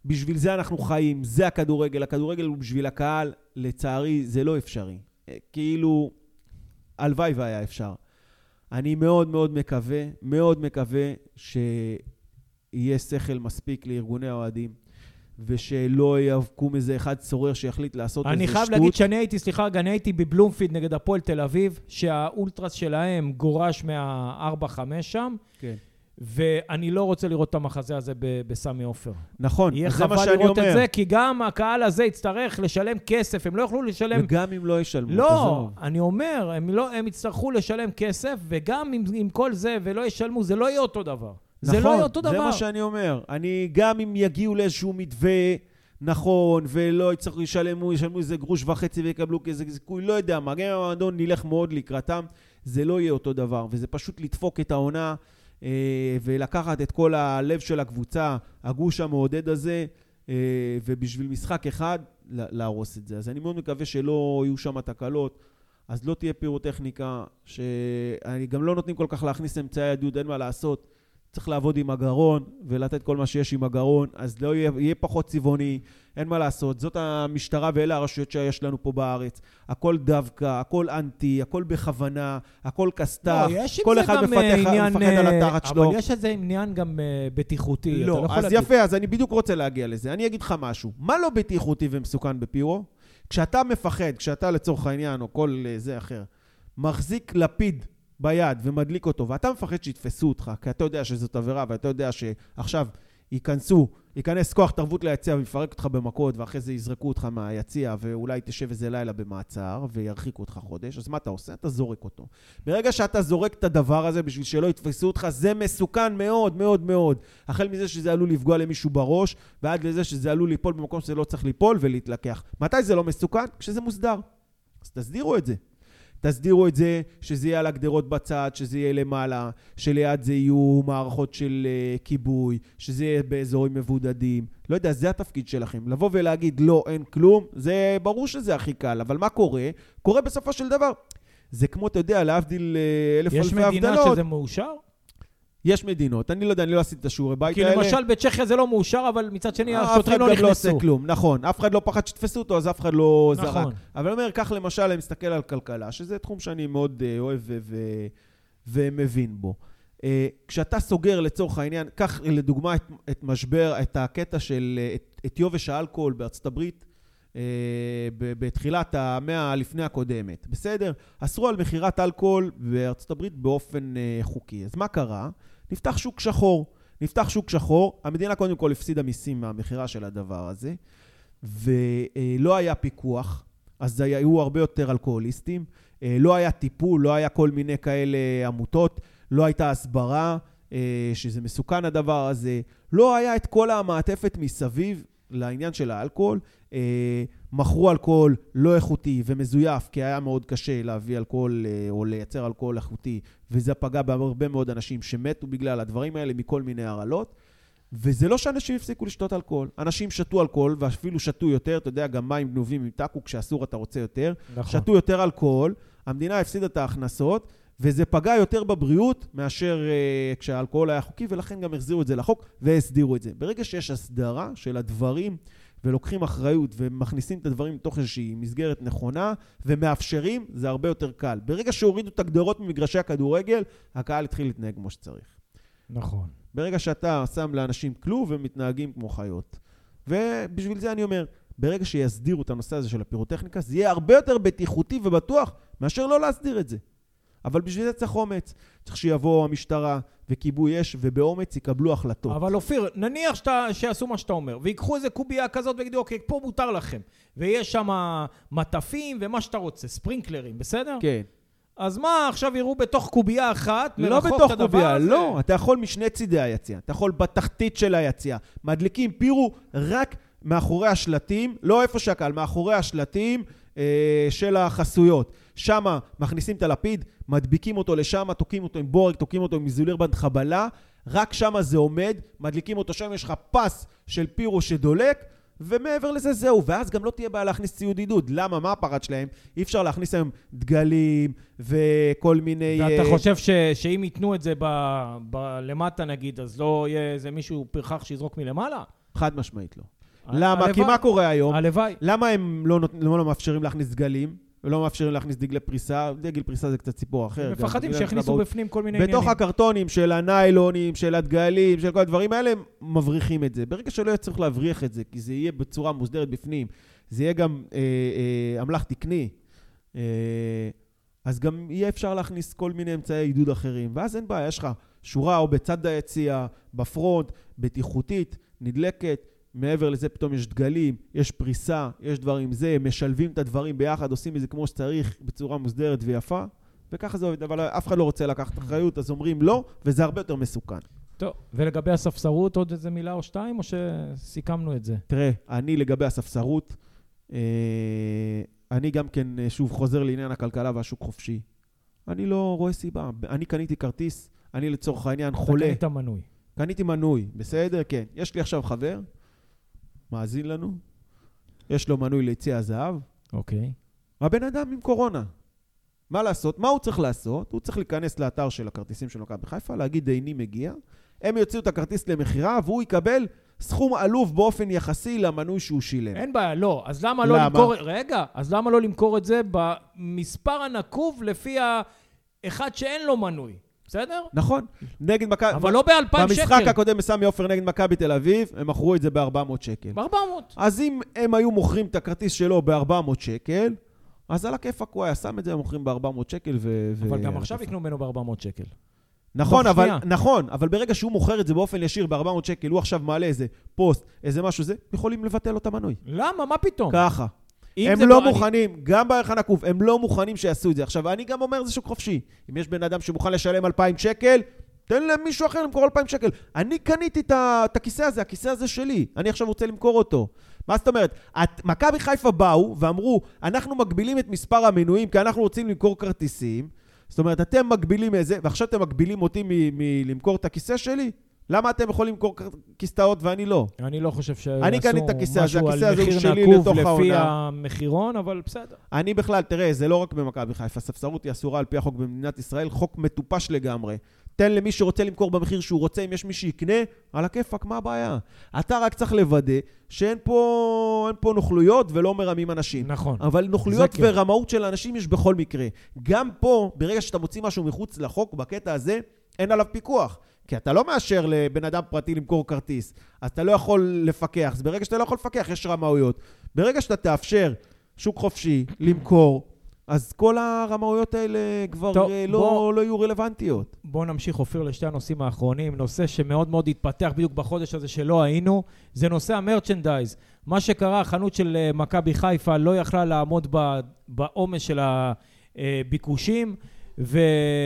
בשביל זה אנחנו חיים, זה הכדורגל. הכדורגל הוא בשביל הקהל. לצערי, זה לא אפשרי. כאילו, הלוואי והיה אפשר. אני מאוד מאוד מקווה, מאוד מקווה שיהיה שכל מספיק לארגוני האוהדים, ושלא יקום איזה אחד צורר שיחליט לעשות איזה שטות. אני חייב להגיד שאני הייתי, סליחה רגע, אני הייתי בבלומפיד נגד הפועל תל אביב, שהאולטרס שלהם גורש מה-4-5 שם. כן. ואני לא רוצה לראות את המחזה הזה בסמי עופר. נכון, זה מה שאני אומר. יהיה חבל לראות את זה, כי גם הקהל הזה יצטרך לשלם כסף, הם לא יוכלו לשלם... וגם אם לא ישלמו, לא, תזור. אני אומר, הם, לא, הם יצטרכו לשלם כסף, וגם עם, עם כל זה ולא ישלמו, זה לא יהיה אותו דבר. נכון, זה לא יהיה אותו דבר. זה מה שאני אומר. אני, גם אם יגיעו לאיזשהו מתווה... נכון, ולא יצטרכו לשלם, ישלמו איזה גרוש וחצי ויקבלו איזה זיכוי, לא יודע מה, גם אם המועדון נלך מאוד לקראתם, זה לא יהיה אותו דבר, וזה פשוט לדפוק את העונה אה, ולקחת את כל הלב של הקבוצה, הגוש המעודד הזה, אה, ובשביל משחק אחד להרוס את זה. אז אני מאוד מקווה שלא יהיו שם תקלות. אז לא תהיה פירוטכניקה, שאני גם לא נותנים כל כך להכניס אמצעי עדות, אין מה לעשות. צריך לעבוד עם הגרון ולתת כל מה שיש עם הגרון, אז לא יהיה, יהיה פחות צבעוני, אין מה לעשות. זאת המשטרה ואלה הרשויות שיש לנו פה בארץ. הכל דווקא, הכל אנטי, הכל בכוונה, הכל כסת"ח. לא, כל אחד מפתח, עניין, מפחד על אה, התחת שלו. אבל יש איזה עניין גם uh, בטיחותי. לא, לא אז להגיד... יפה, אז אני בדיוק רוצה להגיע לזה. אני אגיד לך משהו. מה לא בטיחותי ומסוכן בפירו? כשאתה מפחד, כשאתה לצורך העניין, או כל זה אחר, מחזיק לפיד ביד ומדליק אותו, ואתה מפחד שיתפסו אותך, כי אתה יודע שזאת עבירה, ואתה יודע שעכשיו ייכנסו, ייכנס כוח תרבות ליציע ויפרק אותך במכות, ואחרי זה יזרקו אותך מהיציע, ואולי תשב איזה לילה במעצר, וירחיקו אותך חודש, אז מה אתה עושה? אתה זורק אותו. ברגע שאתה זורק את הדבר הזה בשביל שלא יתפסו אותך, זה מסוכן מאוד מאוד מאוד. החל מזה שזה עלול לפגוע למישהו בראש, ועד לזה שזה עלול ליפול במקום שזה לא צריך ליפול ולהתלקח. מתי זה לא מסוכן? כשזה מוסדר. אז תסדירו את זה. תסדירו את זה, שזה יהיה על הגדרות בצד, שזה יהיה למעלה, שליד זה יהיו מערכות של uh, כיבוי, שזה יהיה באזורים מבודדים. לא יודע, זה התפקיד שלכם. לבוא ולהגיד לא, אין כלום, זה ברור שזה הכי קל, אבל מה קורה? קורה בסופו של דבר. זה כמו, אתה יודע, להבדיל אה, אלף אלפי הבדלות. יש מדינה שזה מאושר? יש מדינות, אני לא יודע, אני לא עשיתי את השיעורי בית האלה. כי למשל בצ'כיה זה לא מאושר, אבל מצד שני השוטרים לא נכנסו. אף אחד לא עושה כלום, נכון. אף אחד לא פחד שתפסו אותו, אז אף אחד לא נכון. זרק. אבל אני אומר, כך למשל, אני מסתכל על כלכלה, שזה תחום שאני מאוד uh, אוהב ו- ומבין בו. Uh, כשאתה סוגר לצורך העניין, קח לדוגמה את, את משבר, את הקטע של, את, את יובש האלכוהול בארצות הברית, בתחילת המאה לפני הקודמת, בסדר? אסרו על מכירת אלכוהול בארצות הברית באופן חוקי. אז מה קרה? נפתח שוק שחור. נפתח שוק שחור, המדינה קודם כל הפסידה מיסים מהמכירה של הדבר הזה, ולא היה פיקוח, אז היו הרבה יותר אלכוהוליסטים, אה, לא היה טיפול, לא היה כל מיני כאלה עמותות, לא הייתה הסברה, אה, שזה מסוכן הדבר הזה, לא היה את כל המעטפת מסביב לעניין של האלכוהול. מכרו אלכוהול לא איכותי ומזויף, כי היה מאוד קשה להביא אלכוהול אה, או לייצר אלכוהול איכותי, וזה פגע בהרבה מאוד אנשים שמתו בגלל הדברים האלה מכל מיני הרעלות. וזה לא שאנשים הפסיקו לשתות אלכוהול. אנשים שתו אלכוהול, ואפילו שתו יותר, אתה יודע, גם מים גנובים עם טאקו, כשאסור אתה רוצה יותר. נכון. שתו יותר אלכוהול, המדינה הפסידה את ההכנסות, וזה פגע יותר בבריאות מאשר uh, כשהאלכוהול היה חוקי, ולכן גם החזירו את זה לחוק והסדירו את זה. ברגע שיש הסדרה של הדברים, ולוקחים אחריות ומכניסים את הדברים לתוך איזושהי מסגרת נכונה ומאפשרים, זה הרבה יותר קל. ברגע שהורידו את הגדרות ממגרשי הכדורגל, הקהל התחיל להתנהג כמו שצריך. נכון. ברגע שאתה שם לאנשים כלוב, הם מתנהגים כמו חיות. ובשביל זה אני אומר, ברגע שיסדירו את הנושא הזה של הפירוטכניקה, זה יהיה הרבה יותר בטיחותי ובטוח מאשר לא להסדיר את זה. אבל בשביל זה צריך אומץ. צריך שיבואו המשטרה וכיבוי אש, ובאומץ יקבלו החלטות. אבל אופיר, נניח שאתה, שיעשו מה שאתה אומר, ויקחו איזה קובייה כזאת ויגידו, אוקיי, פה מותר לכם. ויש שם מטפים ומה שאתה רוצה, ספרינקלרים, בסדר? כן. אז מה, עכשיו יראו בתוך קובייה אחת, לא בתוך קובייה, הזה? לא. אתה יכול משני צידי היציאה. אתה יכול בתחתית של היציאה. מדליקים פירו רק מאחורי השלטים, לא איפה שהקהל, מאחורי השלטים אה, של החסויות. שמה מכניסים את הלפיד, מדביקים אותו לשם, תוקעים אותו עם בורג, תוקעים אותו עם איזוליר בנד חבלה, רק שמה זה עומד, מדליקים אותו שם, יש לך פס של פירו שדולק, ומעבר לזה זהו, ואז גם לא תהיה בעיה להכניס ציוד עידוד. למה? מה הפרט שלהם? אי אפשר להכניס היום דגלים וכל מיני... ואתה אה, חושב ש, שאם ייתנו את זה ב, ב, למטה נגיד, אז לא יהיה איזה מישהו פרחח שיזרוק מלמעלה? חד משמעית לא. למה? כי הלוואי. מה קורה היום? הלוואי. למה הם לא, נות... לא מאפשרים להכניס דגלים? ולא מאפשרים להכניס דגלי פריסה? דגל פריסה זה קצת סיפור אחר. מפחדים שיכניסו. בפנים כל מיני עניינים. בתוך הקרטונים של הניילונים, של הדגלים, של כל הדברים האלה, הם מבריחים את זה. ברגע שלא יהיה צריך להבריח את זה, כי זה יהיה בצורה מוסדרת בפנים, זה יהיה גם אה, אה, אמל"ח תקני, אה, אז גם יהיה אפשר להכניס כל מיני אמצעי עידוד אחרים. ואז אין בעיה, יש לך שורה או בצד היציאה, בפרונט, בטיחותית, נדלקת. מעבר לזה פתאום יש דגלים, יש פריסה, יש דברים זה, משלבים את הדברים ביחד, עושים את זה כמו שצריך, בצורה מוסדרת ויפה, וככה זה עובד, אבל אף אחד לא רוצה לקחת אחריות, אז אומרים לא, וזה הרבה יותר מסוכן. טוב, ולגבי הספסרות עוד איזה מילה או שתיים, או שסיכמנו את זה? תראה, אני לגבי הספסרות, אה, אני גם כן, אה, שוב, חוזר לעניין הכלכלה והשוק חופשי. אני לא רואה סיבה. אני קניתי כרטיס, אני לצורך העניין חולה. אתה קנית מנוי. קניתי מנוי, בסדר? כן. יש לי עכשיו חבר, מאזין לנו, יש לו מנוי ליציע הזהב, אוקיי. הבן אדם עם קורונה. מה לעשות? מה הוא צריך לעשות? הוא צריך להיכנס לאתר של הכרטיסים של מכבי חיפה, להגיד איני מגיע, הם יוציאו את הכרטיס למכירה והוא יקבל סכום עלוב באופן יחסי למנוי שהוא שילם. אין בעיה, לא. אז למה לא למה? למכור... רגע, אז למה לא למכור את זה במספר הנקוב לפי האחד שאין לו מנוי? בסדר? נכון. נגד מכבי... אבל לא ב-2,000 שקל. במשחק הקודם בסמי עופר נגד מכבי תל אביב, הם מכרו את זה ב-400 שקל. ב-400. אז אם הם היו מוכרים את הכרטיס שלו ב-400 שקל, אז על הכיפאק הוא היה שם את זה, הם מוכרים ב-400 שקל ו... אבל ו- גם עכשיו. יקנו ממנו ב-400 שקל. נכון, אבל. נכון, אבל ברגע שהוא מוכר את זה באופן ישיר ב-400 שקל, הוא עכשיו מעלה איזה פוסט, איזה משהו זה, יכולים לבטל לו את המנוי. למה? מה פתאום? ככה. הם לא אני- מוכנים, גם בערך הנקוב, הם לא מוכנים שיעשו את זה. עכשיו, אני גם אומר, זה שוק חופשי. אם יש בן אדם שמוכן לשלם 2,000 שקל, תן למישהו אחר למכור 2,000 שקל. אני קניתי את הכיסא הזה, הכיסא הזה שלי. אני עכשיו רוצה למכור אותו. מה זאת אומרת? את- מכבי חיפה באו ואמרו, אנחנו מגבילים את מספר המנויים כי אנחנו רוצים למכור כרטיסים. זאת אומרת, אתם מגבילים איזה, ועכשיו אתם מגבילים אותי מ- מלמכור את הכיסא שלי? למה אתם יכולים למכור כיסאות ואני לא? אני לא חושב שעשו אני קניתי את הכיסא הזה, משהו הכיסא על הזה הוא מחיר שלי נקוב לפי. המחירון, אבל בסדר. אני בכלל, תראה, זה לא רק במכבי חיפה, ספסרות היא אסורה על פי החוק במדינת ישראל, חוק מטופש לגמרי. תן למי שרוצה למכור במחיר שהוא רוצה, אם יש מי שיקנה, על הכיפאק, מה הבעיה? אתה רק צריך לוודא שאין פה, פה נוכלויות ולא מרמים אנשים. נכון. אבל נוכלויות כן. ורמאות של אנשים יש בכל מקרה. גם פה, ברגע שאתה מוציא משהו מחוץ לחוק, בקטע הזה, אין עליו פיקוח. כי אתה לא מאשר לבן אדם פרטי למכור כרטיס, אז אתה לא יכול לפקח. אז ברגע שאתה לא יכול לפקח, יש רמאויות. ברגע שאתה תאפשר שוק חופשי למכור, אז כל הרמאויות האלה כבר טוב, אה, לא, בוא- לא יהיו רלוונטיות. בואו נמשיך, אופיר, לשתי הנושאים האחרונים. נושא שמאוד מאוד התפתח בדיוק בחודש הזה שלא היינו, זה נושא המרצ'נדייז. מה שקרה, החנות של אה, מכבי חיפה לא יכלה לעמוד בעומס של הביקושים, ו...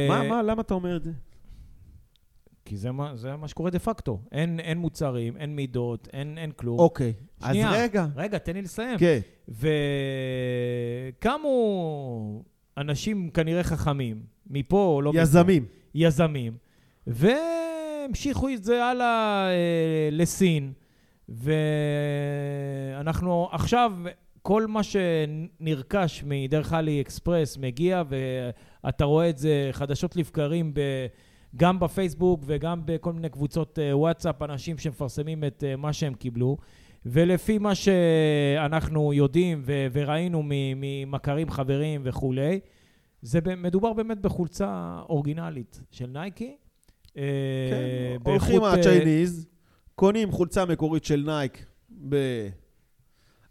מה, מה, למה אתה אומר את זה? כי זה מה, זה מה שקורה דה פקטו. אין, אין מוצרים, אין מידות, אין, אין כלום. אוקיי, אז שנייה. רגע. רגע, תן לי לסיים. כן. וקמו אנשים כנראה חכמים, מפה או לא מפה. יזמים. יזמים, והמשיכו את זה הלאה אה, לסין, ואנחנו עכשיו, כל מה שנרכש מדרך אלי אקספרס מגיע, ואתה רואה את זה חדשות לבקרים ב... גם בפייסבוק וגם בכל מיני קבוצות אה, וואטסאפ, אנשים שמפרסמים את אה, מה שהם קיבלו. ולפי מה שאנחנו יודעים ו- וראינו ממכרים, חברים וכולי, זה מדובר באמת בחולצה אורגינלית של נייקי. כן, הולכים ה Chinese, קונים חולצה מקורית של Nike ב...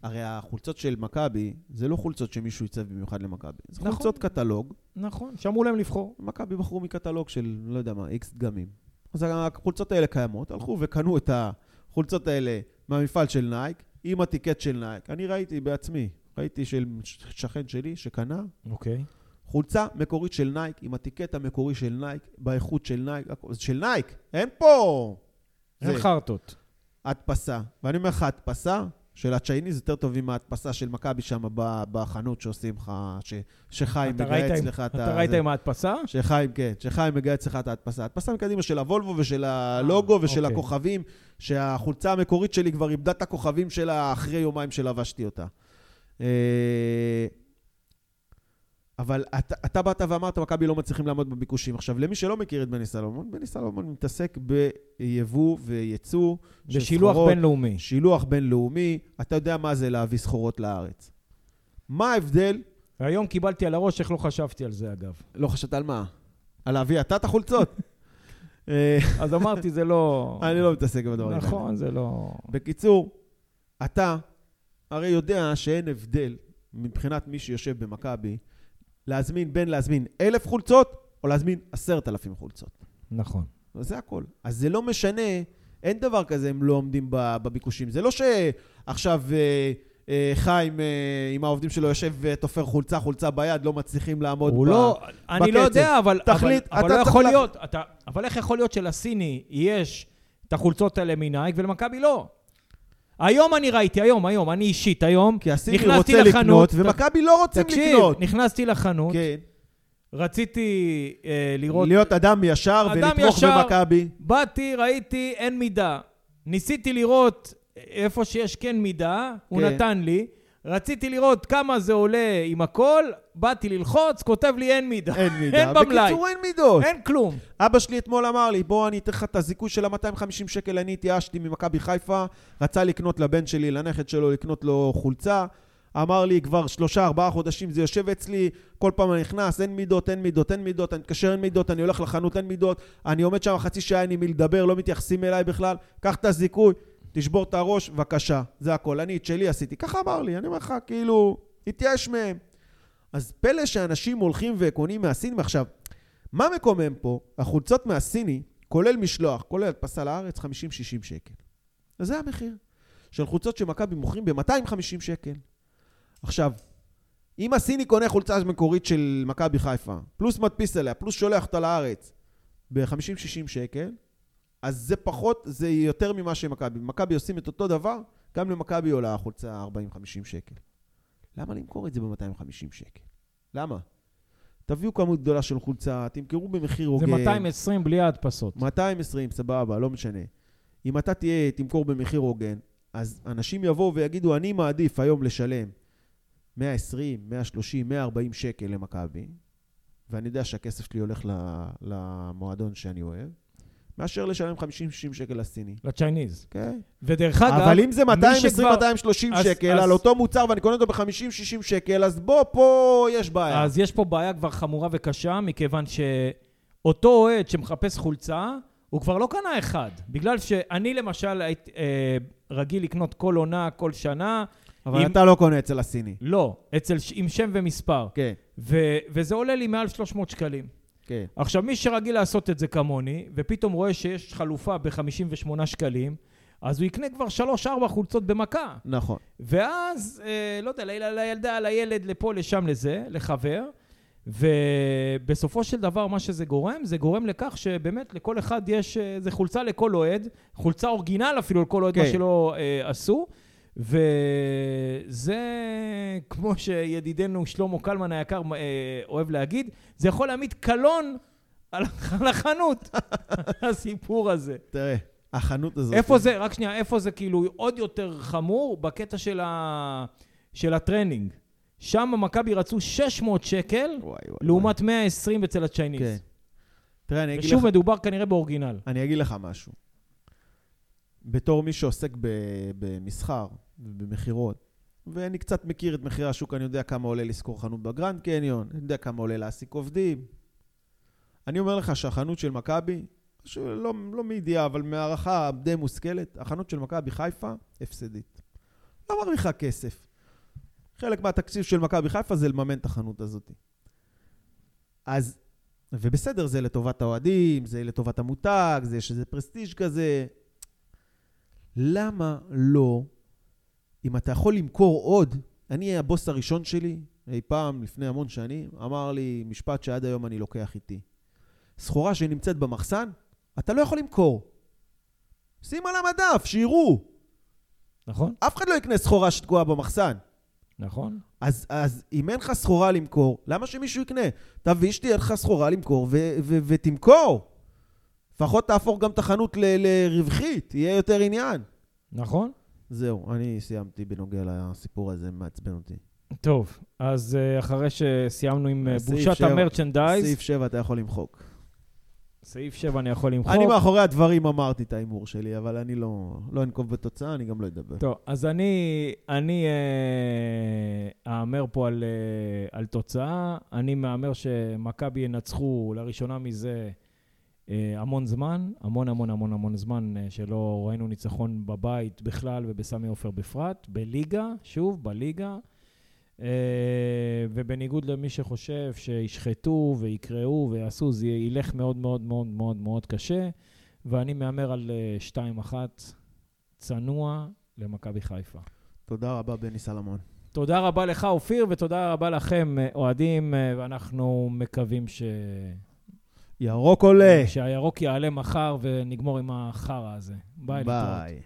הרי החולצות של מכבי, זה לא חולצות שמישהו עיצב במיוחד למכבי. זה נכון. חולצות קטלוג. נכון, שאמרו להם לבחור. מכבי בחרו מקטלוג של, לא יודע מה, איקס דגמים. אז החולצות האלה קיימות, הלכו וקנו את החולצות האלה מהמפעל של Nike, עם ה ticket של Nike. אני ראיתי בעצמי, ראיתי של שכן שלי שקנה. אוקיי. חולצה מקורית של Nike, עם ה ticket המקורי של Nike, באיכות של Nike, של Nike, אין פה... אין חרטות. הדפסה. ואני אומר לך, הדפסה של ה Chinese יותר טובים מההדפסה של מכבי שם בחנות שעושים לך, ש, שחיים מגהץ לך את ה... אתה ראית עם ההדפסה? שחיים, כן, שחיים מגהץ לך את ההדפסה. ההדפסה מקדימה של הוולבו ושל הלוגו אה, ושל אוקיי. הכוכבים, שהחולצה המקורית שלי כבר איבדה את הכוכבים שלה אחרי יומיים שלבשתי אותה. אבל אתה, אתה באת ואמרת, מכבי לא מצליחים לעמוד בביקושים. עכשיו, למי שלא מכיר את בני סלומון, בני סלומון מתעסק ביבוא וייצוא. בשילוח בינלאומי. שילוח בינלאומי. אתה יודע מה זה להביא סחורות לארץ. מה ההבדל? והיום קיבלתי על הראש, איך לא חשבתי על זה, אגב. לא חשבת על מה? על להביא אתה את החולצות? (laughs) אז אמרתי, זה לא... (laughs) אני לא מתעסק בדברים האלה. נכון, זה לא... בקיצור, אתה הרי יודע שאין הבדל מבחינת מי שיושב במכבי, להזמין בין להזמין אלף חולצות, או להזמין עשרת אלפים חולצות. נכון. זה הכל. אז זה לא משנה, אין דבר כזה, הם לא עומדים בביקושים. זה לא שעכשיו אה, אה, חיים אה, עם העובדים שלו יושב ותופר חולצה, חולצה ביד, לא מצליחים לעמוד הוא ב, לא, בקצב. אני לא יודע, אבל... תחליט, אבל, אבל לא יכול להיות, אתה, אבל איך יכול להיות שלסיני יש את החולצות האלה מנייק ולמכבי לא? היום אני ראיתי, היום, היום, אני אישית היום, כי הסיני רוצה לחנות, ומכבי לא רוצים תקשיב, לקנות. תקשיב, נכנסתי לחנות, כן. רציתי אה, לראות... להיות אדם ישר ולתמוך במכבי. באתי, ראיתי, אין מידה. ניסיתי לראות איפה שיש כן מידה, כן. הוא נתן לי. רציתי לראות כמה זה עולה עם הכל, באתי ללחוץ, כותב לי אין מידה. אין מידה. (laughs) אין במלאי. בקיצור, אין מידות. אין כלום. אבא שלי אתמול אמר לי, בוא אני אתן לך את הזיכוי של ה-250 שקל, אני התייאשתי ממכבי חיפה, רצה לקנות לבן שלי, לנכד שלו, לקנות לו חולצה. אמר לי, כבר שלושה, ארבעה חודשים זה יושב אצלי, כל פעם אני נכנס, אין מידות, אין מידות, אין מידות, אני מתקשר, אין מידות, אני הולך לחנות, אין מידות, אני עומד שם חצי שעה, אין עם מי לדבר, לא מתייחסים אליי בכלל, קח את הזיכוי. תשבור את הראש, בבקשה. זה הכל. אני את שלי עשיתי. ככה אמר לי, אני אומר לך, כאילו, התייאש מהם. אז פלא שאנשים הולכים וקונים מהסינים. עכשיו, מה מקומם פה? החולצות מהסיני, כולל משלוח, כולל הדפסה לארץ, 50-60 שקל. אז זה המחיר. של חולצות שמכבי מוכרים ב-250 שקל. עכשיו, אם הסיני קונה חולצה מקורית של מכבי חיפה, פלוס מדפיס עליה, פלוס שולח אותה לארץ ב-50-60 שקל, אז זה פחות, זה יותר ממה שמכבי. מכבי עושים את אותו דבר, גם למכבי עולה החולצה 40-50 שקל. למה למכור את זה ב-250 שקל? למה? תביאו כמות גדולה של חולצה, תמכרו במחיר הוגן. זה 220 בלי ההדפסות. 220, סבבה, לא משנה. אם אתה תהיה, תמכור במחיר הוגן, אז אנשים יבואו ויגידו, אני מעדיף היום לשלם 120, 130, 140 שקל למכבי, ואני יודע שהכסף שלי הולך למועדון שאני אוהב, מאשר לשלם 50-60 שקל לסיני. לצ'ייניז. כן. ודרך אגב, אבל אם זה 220-230 שקל אז, על אותו מוצר ואני קונה אותו ב-50-60 שקל, אז בוא, פה יש בעיה. אז יש פה בעיה כבר חמורה וקשה, מכיוון שאותו אוהד שמחפש חולצה, הוא כבר לא קנה אחד. בגלל שאני למשל הייתי אה, רגיל לקנות כל עונה, כל שנה. אבל עם... אתה לא קונה אצל הסיני. לא, אצל, עם שם ומספר. כן. ו, וזה עולה לי מעל 300 שקלים. כן. עכשיו, מי שרגיל לעשות את זה כמוני, ופתאום רואה שיש חלופה ב-58 שקלים, אז הוא יקנה כבר 3-4 חולצות במכה. נכון. ואז, אה, לא יודע, לילדה, לילד, לפה, לשם, לזה, לחבר. ובסופו של דבר, מה שזה גורם, זה גורם לכך שבאמת לכל אחד יש, איזה חולצה לכל אוהד, חולצה אורגינל אפילו לכל אוהד, כן. מה שלא אה, עשו. וזה, כמו שידידנו שלמה קלמן היקר אה, אוהב להגיד, זה יכול להעמיד קלון על (laughs) החנות, (laughs) הסיפור הזה. תראה, החנות הזאת... איפה זה, רק שנייה, איפה זה כאילו עוד יותר חמור? בקטע של ה... של הטרנינג. שם מכבי רצו 600 שקל, וואי, וואי. לעומת 120 אצל ה Chinese. כן. תראה, אני אגיד לך... ושוב, מדובר כנראה ב original. אני אגיד לך משהו. בתור מי שעוסק במסחר ובמכירות, ואני קצת מכיר את מחירי השוק, אני יודע כמה עולה לשכור חנות בגרנד קניון, אני יודע כמה עולה להעסיק עובדים. אני אומר לך שהחנות של מכבי, לא, לא מידיעה, אבל מהערכה די מושכלת, החנות של מכבי חיפה, הפסדית. לא מרוויחה כסף. חלק מהתקציב של מכבי חיפה זה לממן את החנות הזאת. אז, ובסדר, זה לטובת האוהדים, זה לטובת המותג, זה שזה prestige כזה. למה לא, אם אתה יכול למכור עוד, אני, הבוס הראשון שלי, אי פעם, לפני המון שנים, אמר לי משפט שעד היום אני לוקח איתי. סחורה שנמצאת במחסן, אתה לא יכול למכור. שים על המדף, שיראו. נכון? אף אחד לא יקנה סחורה שתקועה במחסן. נכון. אז, אז אם אין לך סחורה למכור, למה שמישהו יקנה? תביא שתהיה לך סחורה למכור ו- ו- ותמכור. לפחות תהפוך גם את החנות ל- לרווחית, יהיה יותר עניין. נכון. זהו, אני סיימתי בנוגע לסיפור הזה, מעצבן אותי. טוב, אז אה, אחרי שסיימנו עם אה, בושת שבע. המרצ'נדייז, סעיף 7 אתה יכול למחוק. סעיף 7 אני יכול למחוק. אני מאחורי הדברים אמרתי את ההימור שלי, אבל אני לא, לא אנקוב בתוצאה, אני גם לא אדבר. טוב, אז אני, אני אה, אהמר פה על, אה, על תוצאה. אני מהמר שמכבי ינצחו לראשונה מזה המון זמן, המון המון המון המון זמן אה, שלא ראינו ניצחון בבית בכלל ובסמי עופר בפרט, בליגה, שוב, בליגה. אה, ובניגוד למי שחושב שישחטו ויקראו ויעשו, זה ילך מאוד מאוד מאוד מאוד מאוד קשה. ואני מהמר על אה, 2-1 צנוע למכבי חיפה. תודה רבה, בני סלמון. תודה רבה לך, אופיר, ותודה רבה לכם, אה, אוהדים, אה, ואנחנו מקווים ש... ירוק עולה. שהירוק יעלה מחר ונגמור עם החרא הזה. ביי. ביי.